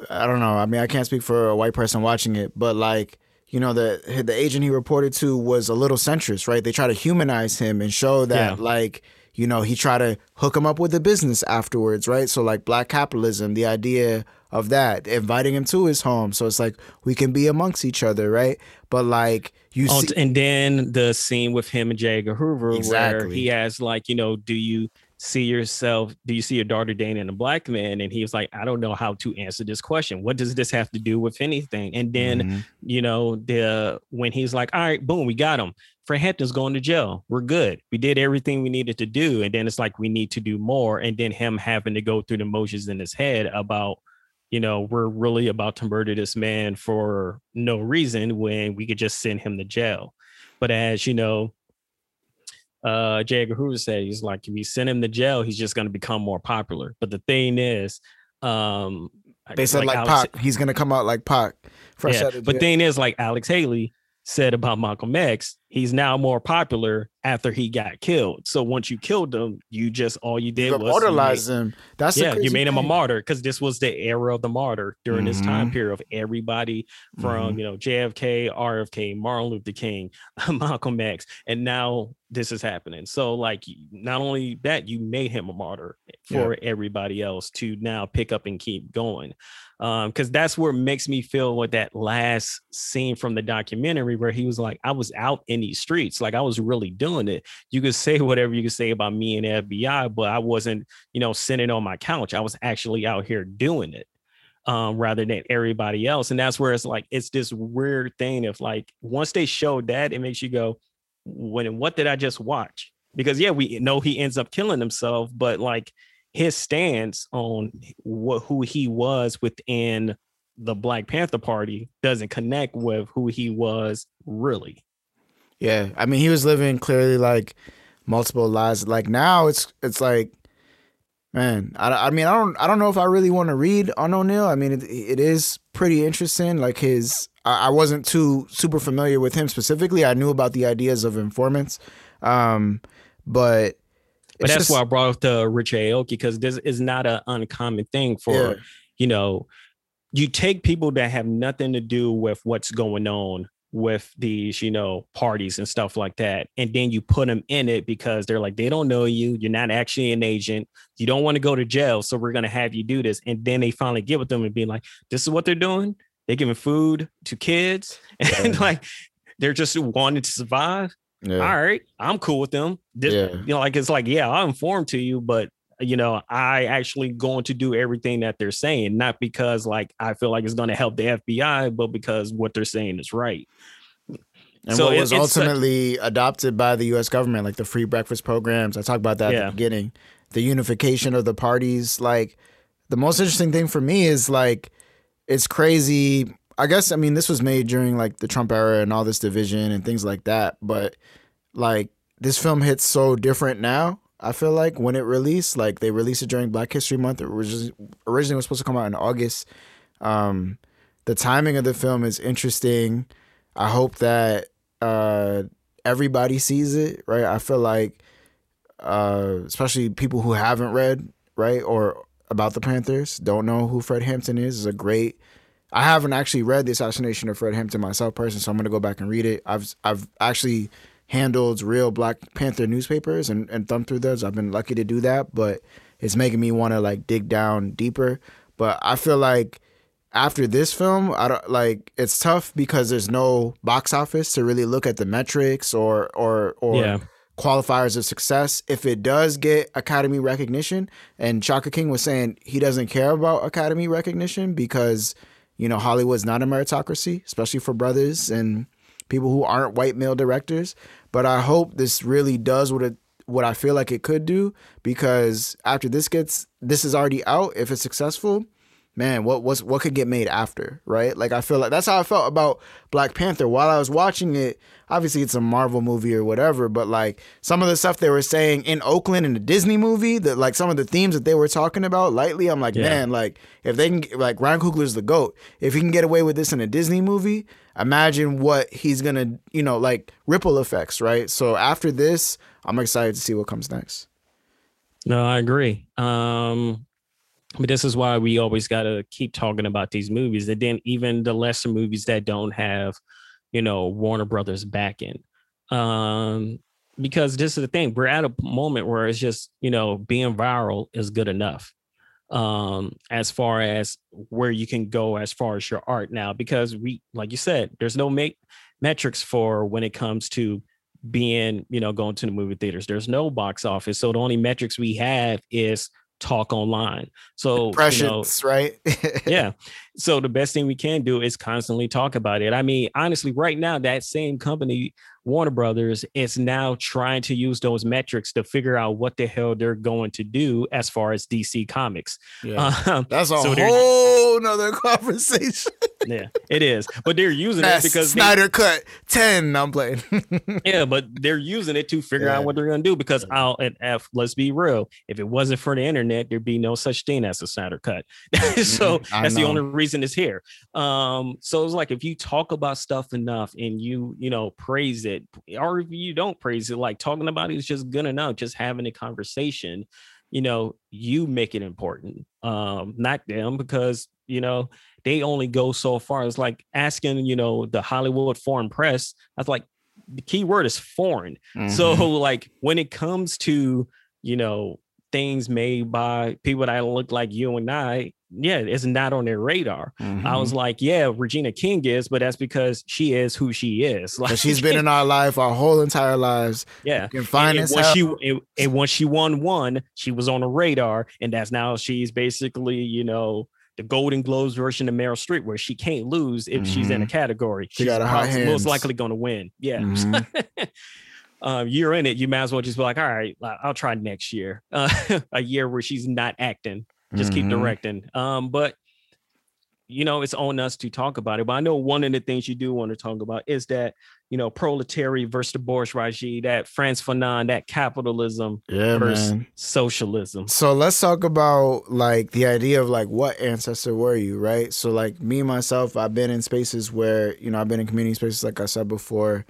I don't know. I mean, I can't speak for a white person watching it, but like, you know, the the agent he reported to was a little centrist, right? They try to humanize him and show that Yeah. like, you know, he tried to hook him up with the business afterwards, right? So like black capitalism, the idea of that, inviting him to his home. So it's like we can be amongst each other, right? But like you Oh, see and then the scene with him and J. Edgar Hoover, where he has like, you know, do you see yourself do you see your daughter dating a black man? And he was like i don't know how to answer this question. What does this have to do with anything? And then Mhm. you know the when he's like all right boom we got him. Fred hampton's going to jail. We're good. We did everything we needed to do. And then it's like we need to do more. And then him having to go through the motions in his head about you know we're really about to murder this man for no reason when we could just send him to jail. But as you know uh J. Edgar Hoover said he's like if we send him to jail, he's just gonna become more popular. But the thing is, um They said like, Alex- Pac, he's gonna come out like Pac. Fresh yeah, out of but jail. thing is, like Alex Haley said about Malcolm X, he's now more popular after he got killed. So once you killed him, you just all you did you was you immortalize made- him. That's the yeah, you crazy made him a martyr because this was the era of the martyr during this time Mhm. period of everybody from Mhm. you know JFK, RFK, Martin Luther King, Malcolm X, and now this is happening. So like, not only that, you made him a martyr for everybody else to now pick up and keep going. Um, because that's where it makes me feel what that last scene from the documentary where he was like, I was out in these streets, like I was really doing it. You could say whatever you could say about me and FBI, but I wasn't, you know, sitting on my couch. I was actually out here doing it um, rather than everybody else. And that's where it's like it's this weird thing If like once they show that, it makes you go, when what did I just watch? Because yeah, we know he ends up killing himself, but like his stance on what who he was within the Black Panther Party doesn't connect with who he was really. Yeah, I mean, he was living clearly like multiple lives. Like now, it's it's like, man, I, I mean, I don't I don't know if I really want to read on O'Neal. I mean, it, it is pretty interesting. Like his, I, wasn't too super familiar with him specifically. I knew about the ideas of informants, um, but But that's just- why I brought up the Rich Aoki because this is not an uncommon thing for Yeah. you know, you take people that have nothing to do with what's going on with these, you know, parties and stuff like that. And then you put them in it because they're like, they don't know you. You're not actually an agent. You don't want to go to jail. So we're going to have you do this. And then they finally get with them and be like, this is what they're doing. They're giving food to kids and Yeah. like they're just wanting to survive. yeah, All right, I'm cool with them. This, Yeah. You know, like it's like, yeah, I'll inform to you, but you know, I actually going to do everything that they're saying, not because like I feel like it's going to help the FBI, but because what they're saying is right. and so what it- was ultimately adopted by the U.S. government, like the free breakfast programs. I talked about that at the beginning. The unification of the parties. Like the most interesting thing for me is like it's crazy. I guess I mean this was made during like the Trump era and all this division and things like that. But like this film hits so different now. I feel like when it released, like they released it during Black History Month. It was just, originally was supposed to come out in August. Um, the timing of the film is interesting. I hope that uh, everybody sees it, right? I feel like, uh, especially people who haven't read, right, or about the Panthers, don't know who Fred Hampton is, is a great. I haven't actually read the assassination of Fred Hampton myself personally, so I'm gonna go back and read it. I've I've actually handled real Black Panther newspapers and, and thumbed through those. I've been lucky to do that, but it's making me want to like dig down deeper. But I feel like after this film, I don't like it's tough because there's no box office to really look at the metrics or or or Yeah. Qualifiers of success. If it does get Academy recognition, and Shaka King was saying he doesn't care about Academy recognition because you know Hollywood's not a meritocracy, especially for brothers and people who aren't white male directors. But I hope this really does what it what I feel like it could do because after this gets this is already out, if it's successful, man, what was what could get made after, right? Like I feel like that's how I felt about Black Panther while I was watching it. Obviously, it's a Marvel movie or whatever, but like some of the stuff they were saying in Oakland in the Disney movie, that like some of the themes that they were talking about lightly, I'm like, Yeah. man, like if they can, like Ryan Coogler's the goat. If he can get away with this in a Disney movie, imagine what he's gonna, you know, like ripple effects, right? So after this, I'm excited to see what comes next. No, I agree. Um, but this is why we always got to keep talking about these movies. And then even the lesser movies that don't have, you know, Warner Brothers backing. Um, because this is the thing, we're at a moment where it's just, you know, being viral is good enough. Um, as far as where you can go as far as your art now, because we, like you said, there's no make metrics for when it comes to being, you know, going to the movie theaters. There's no box office. So the only metrics we have is talk online. So impressions, you know, right? yeah. So the best thing we can do is constantly talk about it. I mean, honestly, right now, that same company Warner Brothers is now trying to use those metrics to figure out what the hell they're going to do as far as DC Comics. Yeah. Um, That's a so whole nother conversation. yeah, it is. But they're using That's it because Snyder they, cut 10. I'm playing. yeah, but they're using it to figure yeah. out what they're going to do because I'll, and F, let's be real. If it wasn't for the internet, there'd be no such thing as a Snyder cut. so mm-hmm. that's the only reason it's here. Um, so it's like if you talk about stuff enough and you, you know, praise it it or if you don't praise it like talking about it is just good enough just having a conversation you know you make it important um not them because you know they only go so far it's like asking you know the hollywood foreign press that's like the key word is foreign mm-hmm. so like when it comes to you know things made by people that look like you and I, yeah, it's not on their radar. Mm-hmm. I was mm-hmm. like, yeah, Regina King is, but that's because she is who she is. Like she's been in our life our whole entire lives. Yeah, you can find and, and once she and, and once she won one, she was on the radar, and that's now she's basically you know the Golden Globes version of Meryl Streep, where she can't lose if mm-hmm. she's in a mm-hmm. category. She she's got a high hands. most likely going to win. Yeah. Mm-hmm. um, you're in it, you might as well just be like, all right, I'll try next year, uh, a year where she's not acting, just mm-hmm. keep directing. Um, but you know, it's on us to talk about it. But I know one of the things you do want to talk about is that, you know, proletariat versus the bourgeoisie, that Frantz Fanon, that capitalism yeah, versus man. socialism. So let's talk about like the idea of like what ancestor were you, right? So like me myself, I've been in spaces where, you know, I've been in community spaces like I said before.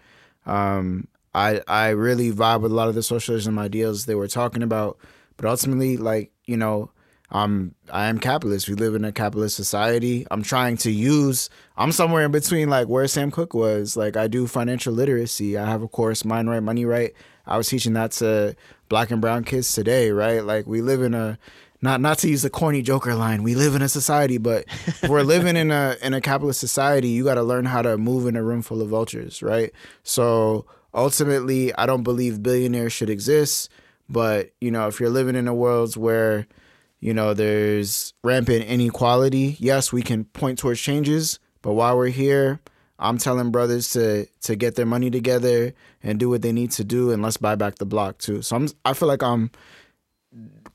Um, I I really vibe with a lot of the socialism ideals they were talking about. But ultimately, like you know, um, I am capitalist. We live in a capitalist society. I'm trying to use. I'm somewhere in between, like where Sam Cooke was. Like I do financial literacy. I have a course, Mind Right, Money Right. I was teaching that to black and brown kids today, right? Like we live in a not not to use the corny Joker line. We live in a society, but we're living in a in a capitalist society. You got to learn how to move in a room full of vultures, right? So ultimately, I don't believe billionaires should exist. But, you know, if you're living in a world where, you know, there's rampant inequality, yes, we can point towards changes. But while we're here, I'm telling brothers to to get their money together and do what they need to do, and let's buy back the block too. So I'm I feel like I'm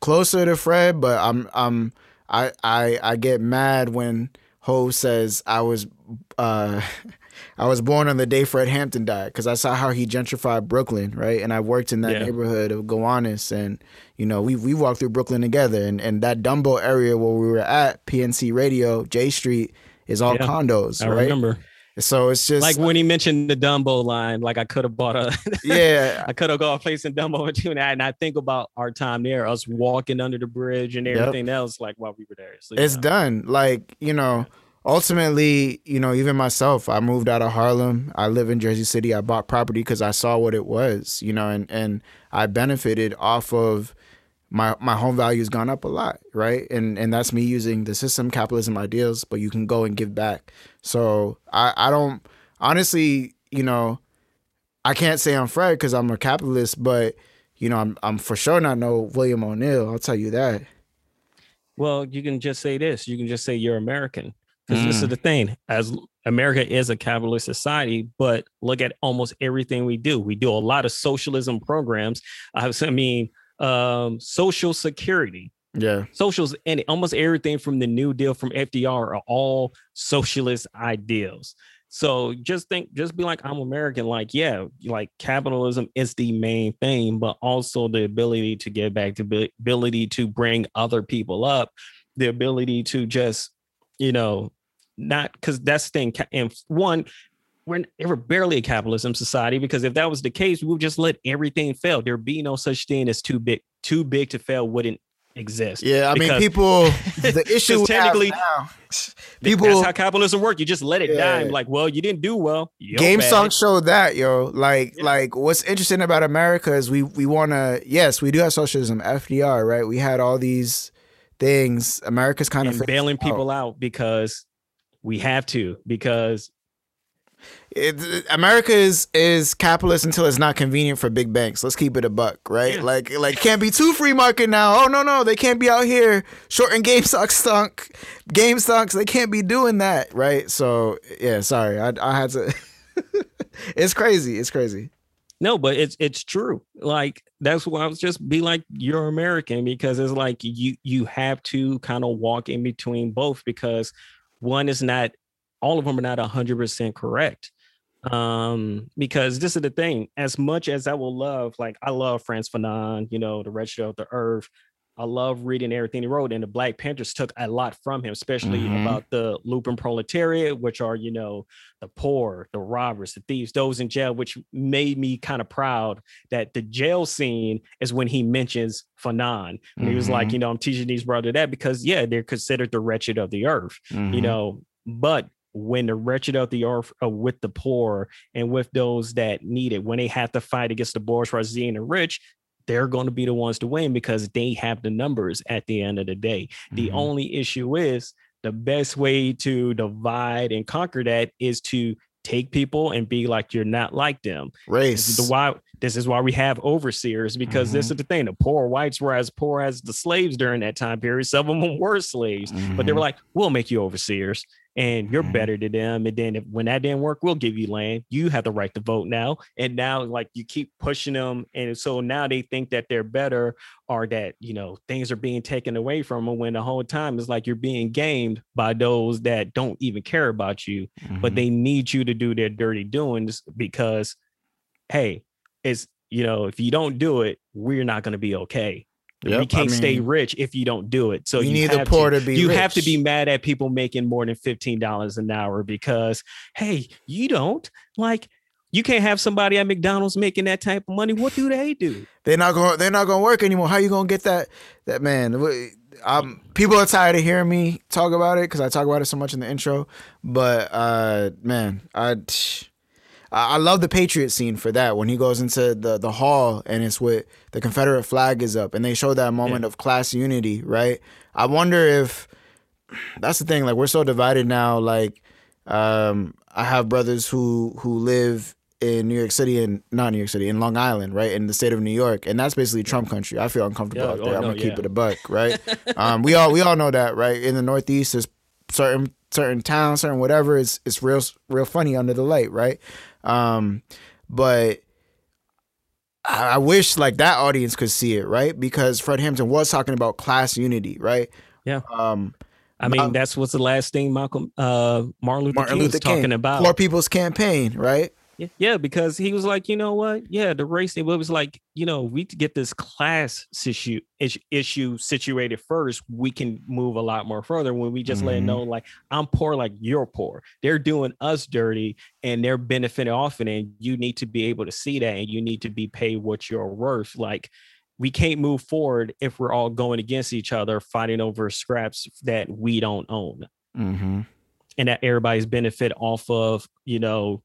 closer to Fred, but I'm I'm I I I get mad when Hov says I was uh I was born on the day Fred Hampton died because I saw how he gentrified Brooklyn, right? And I worked in that yeah. neighborhood of Gowanus, and you know we we walked through Brooklyn together, and and that Dumbo area where we were at PNC Radio Jay Street is all yeah, condos, I right? remember. So it's just like when he mentioned the Dumbo line, like I could have bought a yeah, I could have got a place in Dumbo. And I, and I think about our time there, us walking under the bridge and everything yep. else, like while we were there. So, it's know. done. Like you know, ultimately, you know, even myself, I moved out of Harlem. I live in Jersey City. I bought property because I saw what it was, you know, and, and I benefited off of my my home value has gone up a lot, right? And and that's me using the system capitalism ideals, but you can go and give back. So I I don't honestly, you know, I can't say I'm Fred because I'm a capitalist, but you know, I'm I'm for sure not no William O'Neal. I'll tell you that. Well, you can just say this. You can just say you're American. Because mm. this is mm. the thing, as America is a capitalist society, but look at almost everything we do. We do a lot of socialism programs. I mean, um, social security. Yeah. Socials and almost everything from the New Deal from FDR are all socialist ideals. So just think, just be like, I'm American. Like, yeah, like capitalism is the main thing, but also the ability to get back to ability to bring other people up, the ability to just, you know, not because that's the thing. And one, we're, we're barely a capitalism society because if that was the case, we would just let everything fail. There'd be no such thing as too big, too big to fail wouldn't exist. Yeah, I mean, people. The issue technically, now, people. That's how capitalism works. You just let it yeah. die. like, well, you didn't do well. GameStop showed that, yo. Like, yeah. like what's interesting about America is we we want to. Yes, we do have socialism, FDR, right? We had all these things. America's kind and of bailing people out because we have to because it, America is is capitalist until it's not convenient for big banks. Let's keep it a buck, right? Yeah. Like like can't be too free market now. Oh no no, they can't be out here shorting GameStop stock, GameStops. They can't be doing that, right? So yeah, sorry, I I had to. it's crazy. It's crazy. No, but it's it's true. Like that's why I was just be like you're American because it's like you you have to kind of walk in between both because one is not all of them are not hundred percent correct. Um, because this is the thing. As much as I will love, like I love Frantz Fanon, you know, the Wretched of the Earth. I love reading everything he wrote, and the Black Panthers took a lot from him, especially Mhm. about the lumpen proletariat, which are you know the poor, the robbers, the thieves, those in jail, which made me kind of proud that the jail scene is when he mentions Fanon. And he was like, Mhm. you know, I'm teaching these brothers that because yeah, they're considered the wretched of the earth, you Mhm. know, but when the wretched of the earth are with the poor and with those that need it, when they have to fight against the bourgeoisie and the rich, they're going to be the ones to win because they have the numbers at the end of the day. The Mhm. only issue is the best way to divide and conquer that is to take people and be like you're not like them. This is race. the why this is why we have overseers because this Mhm. is the thing. The poor whites were as poor as the slaves during that time period. Some of them were slaves, but they were like, "We'll make you overseers, and you're Mhm. better than them." And then if, when that didn't work, we'll give you land. You have the right to vote now. And now, like you keep pushing them, and so now they think that they're better, or that you know things are being taken away from them. When the whole time is like you're being gamed by those that don't even care about you but Mhm. they need you to do their dirty doings because hey it's you know if you don't do it we're not going to be okay Yep, I can't stay mean, rich if you don't do it so you you, need the poor to, to be you have to be mad at people making more than $15 an hour because hey you don't like you can't have somebody at mcdonald's making that type of money what do they do They're not going. They're not going to work anymore. How you going to get that? That man. Um, people are tired of hearing me talk about it because I talk about it so much in the intro. But uh, man, I I I love the Patriot scene for that when he goes into the the hall and it's with the Confederate flag is up and they show that moment of class unity. Right. I wonder if that's the thing. Like we're so divided now. Like um, I have brothers who who live in New York City and not New York City in Long Island, right, in the state of New York, and that's basically Trump country. I feel uncomfortable Yeah, out oh. I'm gonna keep yeah. it a buck, right? um, we all we all know that, right? In the Northeast, there's certain certain towns, certain whatever. It's it's real real funny under the light, right? Um, but I, I wish like that audience could see it, right? Because Fred Hampton was talking about class unity, right? Yeah. Um, i mean that's what's the last thing malcolm uh martin luther Martin king Luther was talking about Poor People's Campaign, right? Yeah, yeah, because he was like, you know what? Yeah, the race thing. But it was like, you know, we get this class issue issue, issue situated first, we can move a lot more further. When we just let it Mhm. know, like, I'm poor, like you're poor. They're doing us dirty, and they're benefiting off it. And you need to be able to see that, and you need to be paid what you're worth. Like, we can't move forward if we're all going against each other, fighting over scraps that we don't own Mm-hmm. and that everybody's benefit off of you know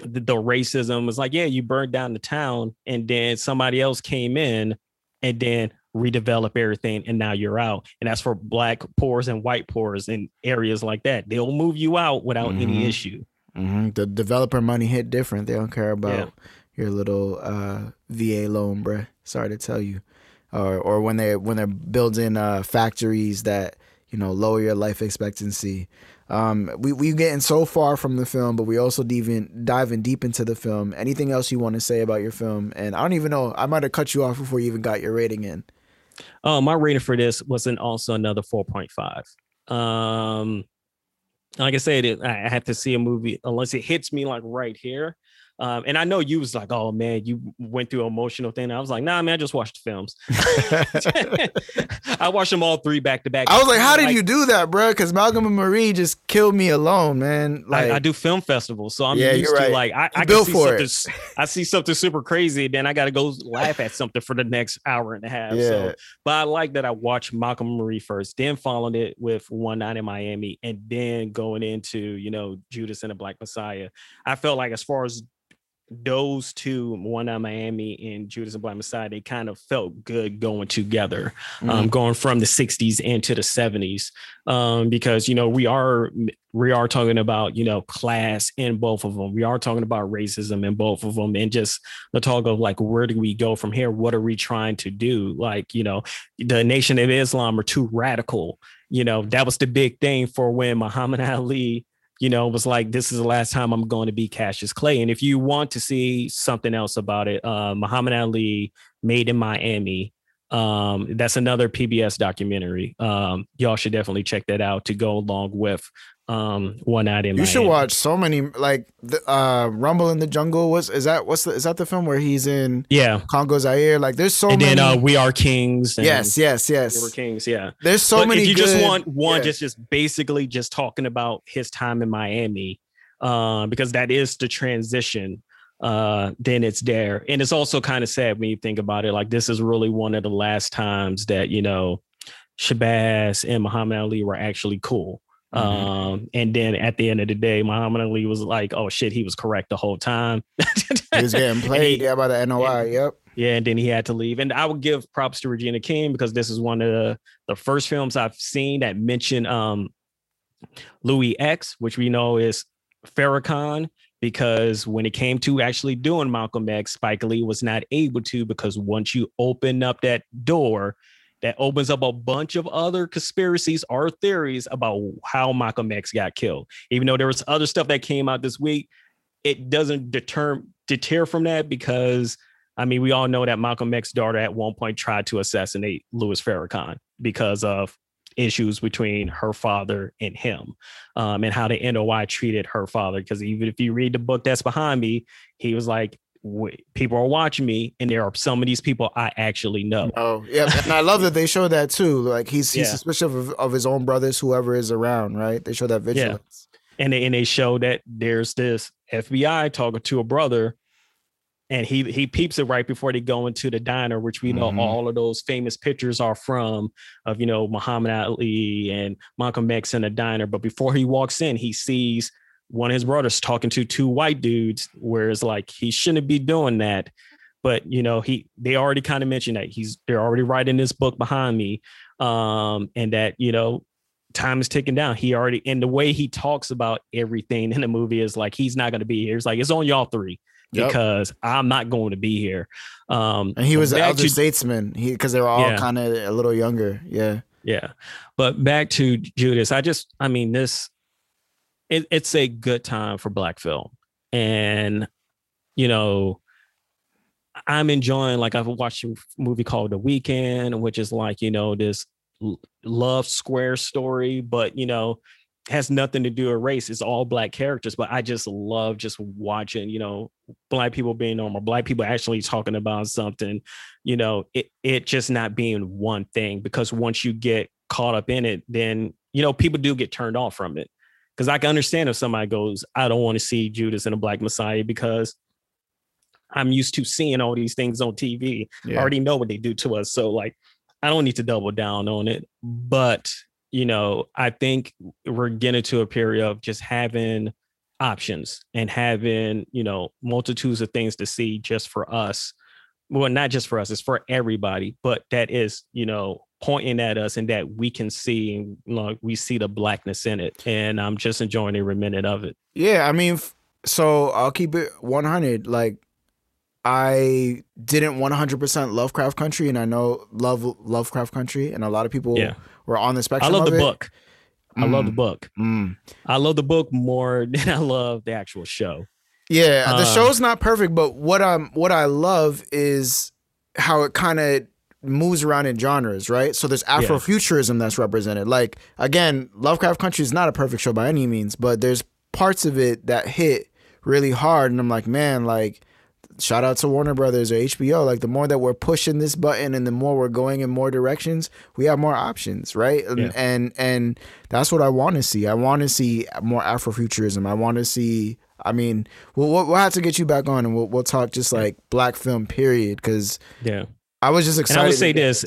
the, the racism was like yeah you burned down the town and then somebody else came in and then redevelop everything and now you're out and that's for black poors and white poors in areas like that they'll move you out without Mhm. any issue Mm-hmm. The developer money hit different. They don't care about your little uh, VA loan, bruh. Sorry to tell you. Or or when they when they're building uh, factories that you know lower your life expectancy. Um, we we getting so far from the film, but we also diving diving deep into the film. Anything else you want to say about your film? And I don't even know. I might have cut you off before you even got your rating in. Uh, my rating for this was an also another 4.5. Um, like I said, I have to see a movie unless it hits me like right here. Um, and I know you was like, oh man, you went through an emotional thing. I was like, nah, man, I just watched the films. I watched them all three back to back. I was like, how did you do that, bruh? Because Malcolm and Marie just killed me alone, man. Like, I, I do film festivals, so I'm Yeah, used you're to like I, I built see for something. it. I see something super crazy, then I got to go laugh at something for the next hour and a half. Yeah. So, but I like that I watched Malcolm and Marie first, then followed it with One Night in Miami, and then going into you know Judas and the Black Messiah. I felt like as far as those two, one out Miami and Judas and Black Messiah, they kind of felt good going together, um, Mhm. going from the '60s into the '70s, um, because you know we are we are talking about you know class in both of them. We are talking about racism in both of them, and just the talk of like where do we go from here? What are we trying to do? Like you know, the Nation of Islam are too radical. You know, that was the big thing for when Muhammad Ali you know, it was like, this is the last time I'm going to be Cassius Clay. And if you want to see something else about it, uh, Muhammad Ali Made in Miami. Um, that's another PBS documentary. Um, y'all should definitely check that out to go along with um One Night in You should watch so many like the uh Rumble in the Jungle. Was is that what's the is that the film where he's in Yeah. Congo Zaire? Like there's so and many. then uh We Are Kings. And yes, yes, we're. Kings, yeah. There's so but many. if you just want one yeah. just just basically just talking about his time in miami um because that is the transition uh then it's there and it's also kind of sad when you think about it like this is really one of the last times that you know shabazz and muhammad ali were actually cool Mhm. um and then at the end of the day muhammad ali was like oh shit he was correct the whole time he was getting played he- yeah by the NOI. Yep. yeah, and then he had to leave. And I would give props to Regina King because this is one of the, the first films I've seen that mention um Louis X, which we know is Farrakhan, because when it came to actually doing Malcolm X, Spike Lee was not able to because once you open up that door, that opens up a bunch of other conspiracies or theories about how Malcolm X got killed. Even though there was other stuff that came out this week, it doesn't deter deter from that because I mean, we all know that Malcolm X's daughter at one point tried to assassinate Louis Farrakhan because of issues between her father and him, um, and how the NOI treated her father. Because even if you read the book that's behind me, he was like, "People are watching me, and there are some of these people I actually know." Oh, yeah, and I love that they show that too. Like he's he's Yeah. suspicious of, of his own brothers, whoever is around. Right? They show that vigilance. and they, and they show that there's this FBI talking to a brother, and he he peeps it right before they go into the diner, which we know Mhm. all of those famous pictures are from of you know Muhammad Ali and Malcolm X in a diner. But before he walks in, he sees one of his brothers talking to two white dudes, whereas like he shouldn't be doing that. But you know, he they already kind of mentioned that he's they're already writing this book behind me. Um, and that, you know, time is ticking down. He already and the way he talks about everything in the movie is like he's not gonna be here. It's like it's on y'all three Yep. because I'm not going to be here. Um And he was an elder to- statesman. He because they were all Yeah. kind of a little younger. Yeah. Yeah. But back to Judas, I just, I mean, this, it, it's a good time for Black film. And, you know, I'm enjoying, like, I've watched a movie called The Weekend, which is like, you know, this love square story, but, you know, has nothing to do with race. It's all black characters, but I just love just watching, you know, black people being normal, black people actually talking about something, you know, it it just not being one thing. Because once you get caught up in it, then you know people do get turned off from it. Because I can understand if somebody goes, I don't want to see Judas and a Black Messiah because I'm used to seeing all these things on TV. I already know what they do to us. So like I don't need to double down on it. But you know, I think we're getting to a period of just having options and having, you know, multitudes of things to see just for us. Well, not just for us, it's for everybody, but that is, you know, pointing at us and that we can see and you know, we see the blackness in it. And I'm just enjoying every minute of it. Yeah, I mean, so I'll keep it 100. Like, I didn't 100% Lovecraft Country, and I know love Lovecraft Country, and a lot of people Yeah. Were on the I love the it. book. I love the Mm, book. mm. I love the book more than I love the actual show. Yeah, the Uh, show's not perfect, but what I'm what I love is how it kind of moves around in genres, right? So there's Afrofuturism that's represented. Like again, Lovecraft Country is not a perfect show by any means, but there's parts of it that hit really hard, and I'm like, man, like shout out to Warner Brothers or HBO. Like the more that we're pushing this button and the more we're going in more directions, we have more options, right? And Yeah. and, and that's what I want to see. I want to see more Afrofuturism. I want to see. I mean, we'll, we'll we'll have to get you back on and we'll we'll talk just like black film period because Yeah. I was just excited. I would say this,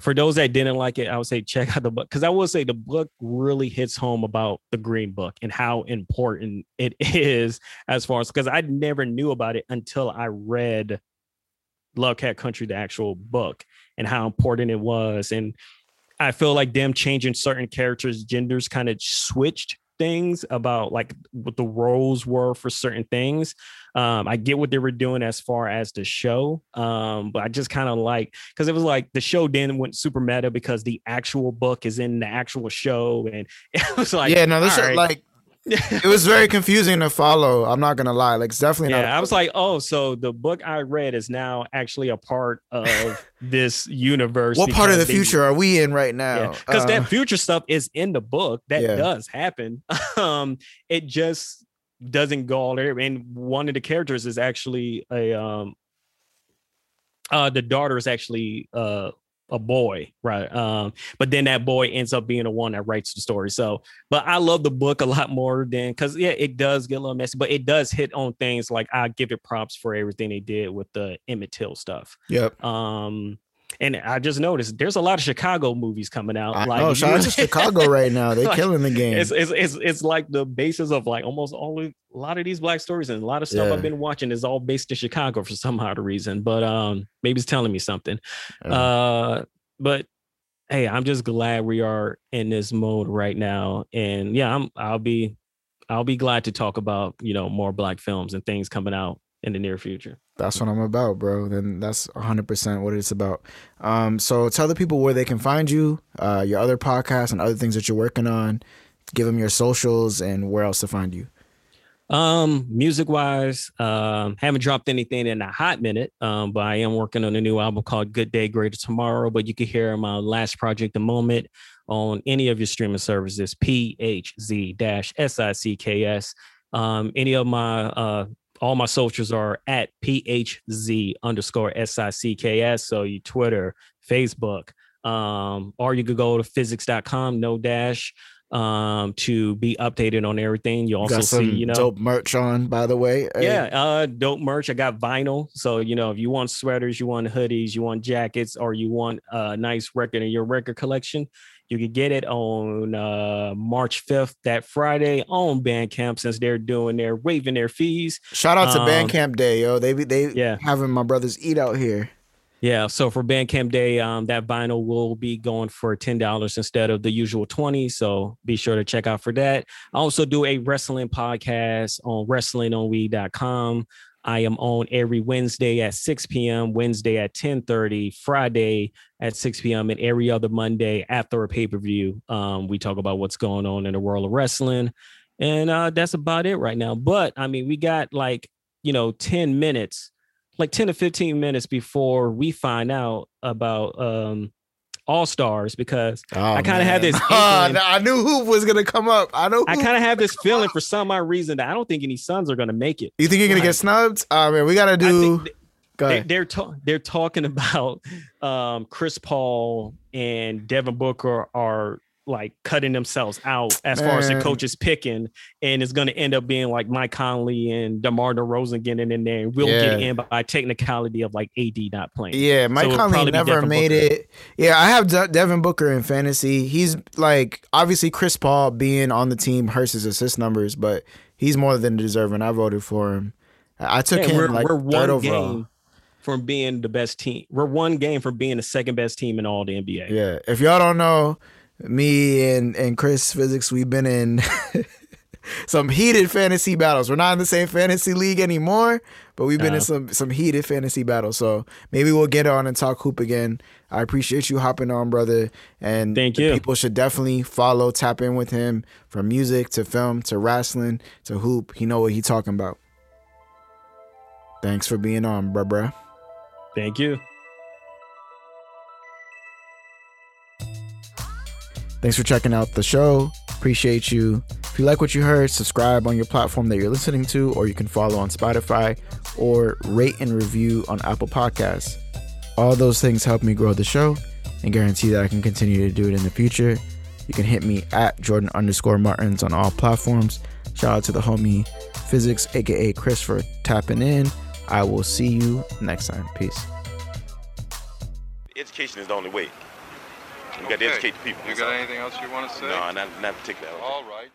for those that didn't like it, I would say check out the book because I will say the book really hits home about the Green Book and how important it is as far as because I never knew about it until I read Lovecraft Country, the actual book, and how important it was. And I feel like them changing certain characters' genders kind of switched things about like what the roles were for certain things. Um, I get what they were doing as far as the show, um, but I just kind of like because it was like the show then went super meta because the actual book is in the actual show, and it was like yeah, no, this right. like it was very confusing to follow. I'm not gonna lie, like it's definitely yeah, not. I was like, oh, so the book I read is now actually a part of this universe. what part of the they- future are we in right now? because Uh, that future stuff is in the book that Yeah. does happen um it just doesn't go all there and one of the characters is actually a um uh the daughter is actually uh a boy right um but then that boy ends up being the one that writes the story so but i love the book a lot more than because yeah it does get a little messy but it does hit on things like i give it props for everything they did with the emmett till stuff yep. um and I just noticed there's a lot of Chicago movies coming out. I like know. Shout out to Chicago right now. They Like, killing the game. It's, it's it's it's like the basis of like almost all of, a lot of these black stories and a lot of stuff Yeah. I've been watching is all based in Chicago for some odd reason. But um, maybe it's telling me something. Yeah. Uh, but hey, I'm just glad we are in this mode right now, and yeah, I'm I'll be I'll be glad to talk about you know more black films and things coming out in the near future. That's what I'm about, bro. Then that's 100% what it's about. Um, so tell the people where they can find you, uh, your other podcasts and other things that you're working on. Give them your socials and where else to find you. Um, music wise, um, haven't dropped anything in a hot minute. Um, but I am working on a new album called Good Day, Greater Tomorrow. But you can hear my last project, The Moment, on any of your streaming services, PHZ SICKS. Um, any of my uh all my socials are at PHZ underscore SICKS. So you Twitter, Facebook, um, or you could go to physics.com, no dash, um, to be updated on everything. You also see, you know, dope merch on, by the way. Hey, yeah, uh, dope merch. I got vinyl. So, you know, if you want sweaters, you want hoodies, you want jackets, or you want a nice record in your record collection, you can get it on uh, March 5th, that Friday on Bandcamp, since they're doing their waiving their fees. Shout out to Um, Bandcamp Day, yo. They they Yeah. having my brothers eat out here. Yeah, so for Bandcamp Day, um, that vinyl will be going for ten dollars instead of the usual twenty. So be sure to check out for that. I also do a wrestling podcast on WrestlingOnWe.com. I am on every Wednesday at 6 p.m., Wednesday at 10:30, Friday at 6 p.m., and every other Monday after a pay-per-view. Um, we talk about what's going on in the world of wrestling. And uh, that's about it right now. But I mean, we got like, you know, 10 minutes like 10 to 15 minutes before we find out about um all stars because Oh, I kinda had this Ah, inkling- I knew Hoop was gonna come up. I know. I kind of have this feeling for some odd reason that I don't think any Suns are going to make it. You think you're gonna like- get snubbed? Oh man, we gotta do. Go they, they're ta- they're talking about um Chris Paul and Devin Booker are like cutting themselves out as far as the Man. coach is picking, and it's going to end up being like Mike Conley and DeMar DeRozan getting in there, and we'll get in by technicality of like AD not playing. Yeah, Mike it'll Conley never Devin made Booker. it. Yeah, I have De- Devin Booker in fantasy. He's like obviously Chris Paul being on the team hurts his assist numbers, but he's more than deserving. I voted for him. I took Yeah, him we're, like we're third overall. game from being the best team. We're one game from being the second best team in all the NBA. Yeah, if y'all don't know, me and and Chris Physics, we've been in some heated fantasy battles. We're not in the same fantasy league anymore, but we've been in some some heated fantasy battles. So maybe we'll get on and talk hoop again. I appreciate you hopping on, brother. And Thank you. People should definitely follow, tap in with him from music to film to wrestling to hoop. He know what he talking about. Thanks for being on, bruh, bruh. Thank you. Thanks for checking out the show. Appreciate you. If you like what you heard, subscribe on your platform that you're listening to, or you can follow on Spotify or rate and review on Apple Podcasts. All those things help me grow the show and guarantee that I can continue to do it in the future. You can hit me at Jordan underscore Martins on all platforms. Shout out to the homie Physics, aka Chris, for tapping in. I will see you next time. Peace. Education is the only way. We got to educate the people. You got anything else you want to say? No, not not particularly. All right.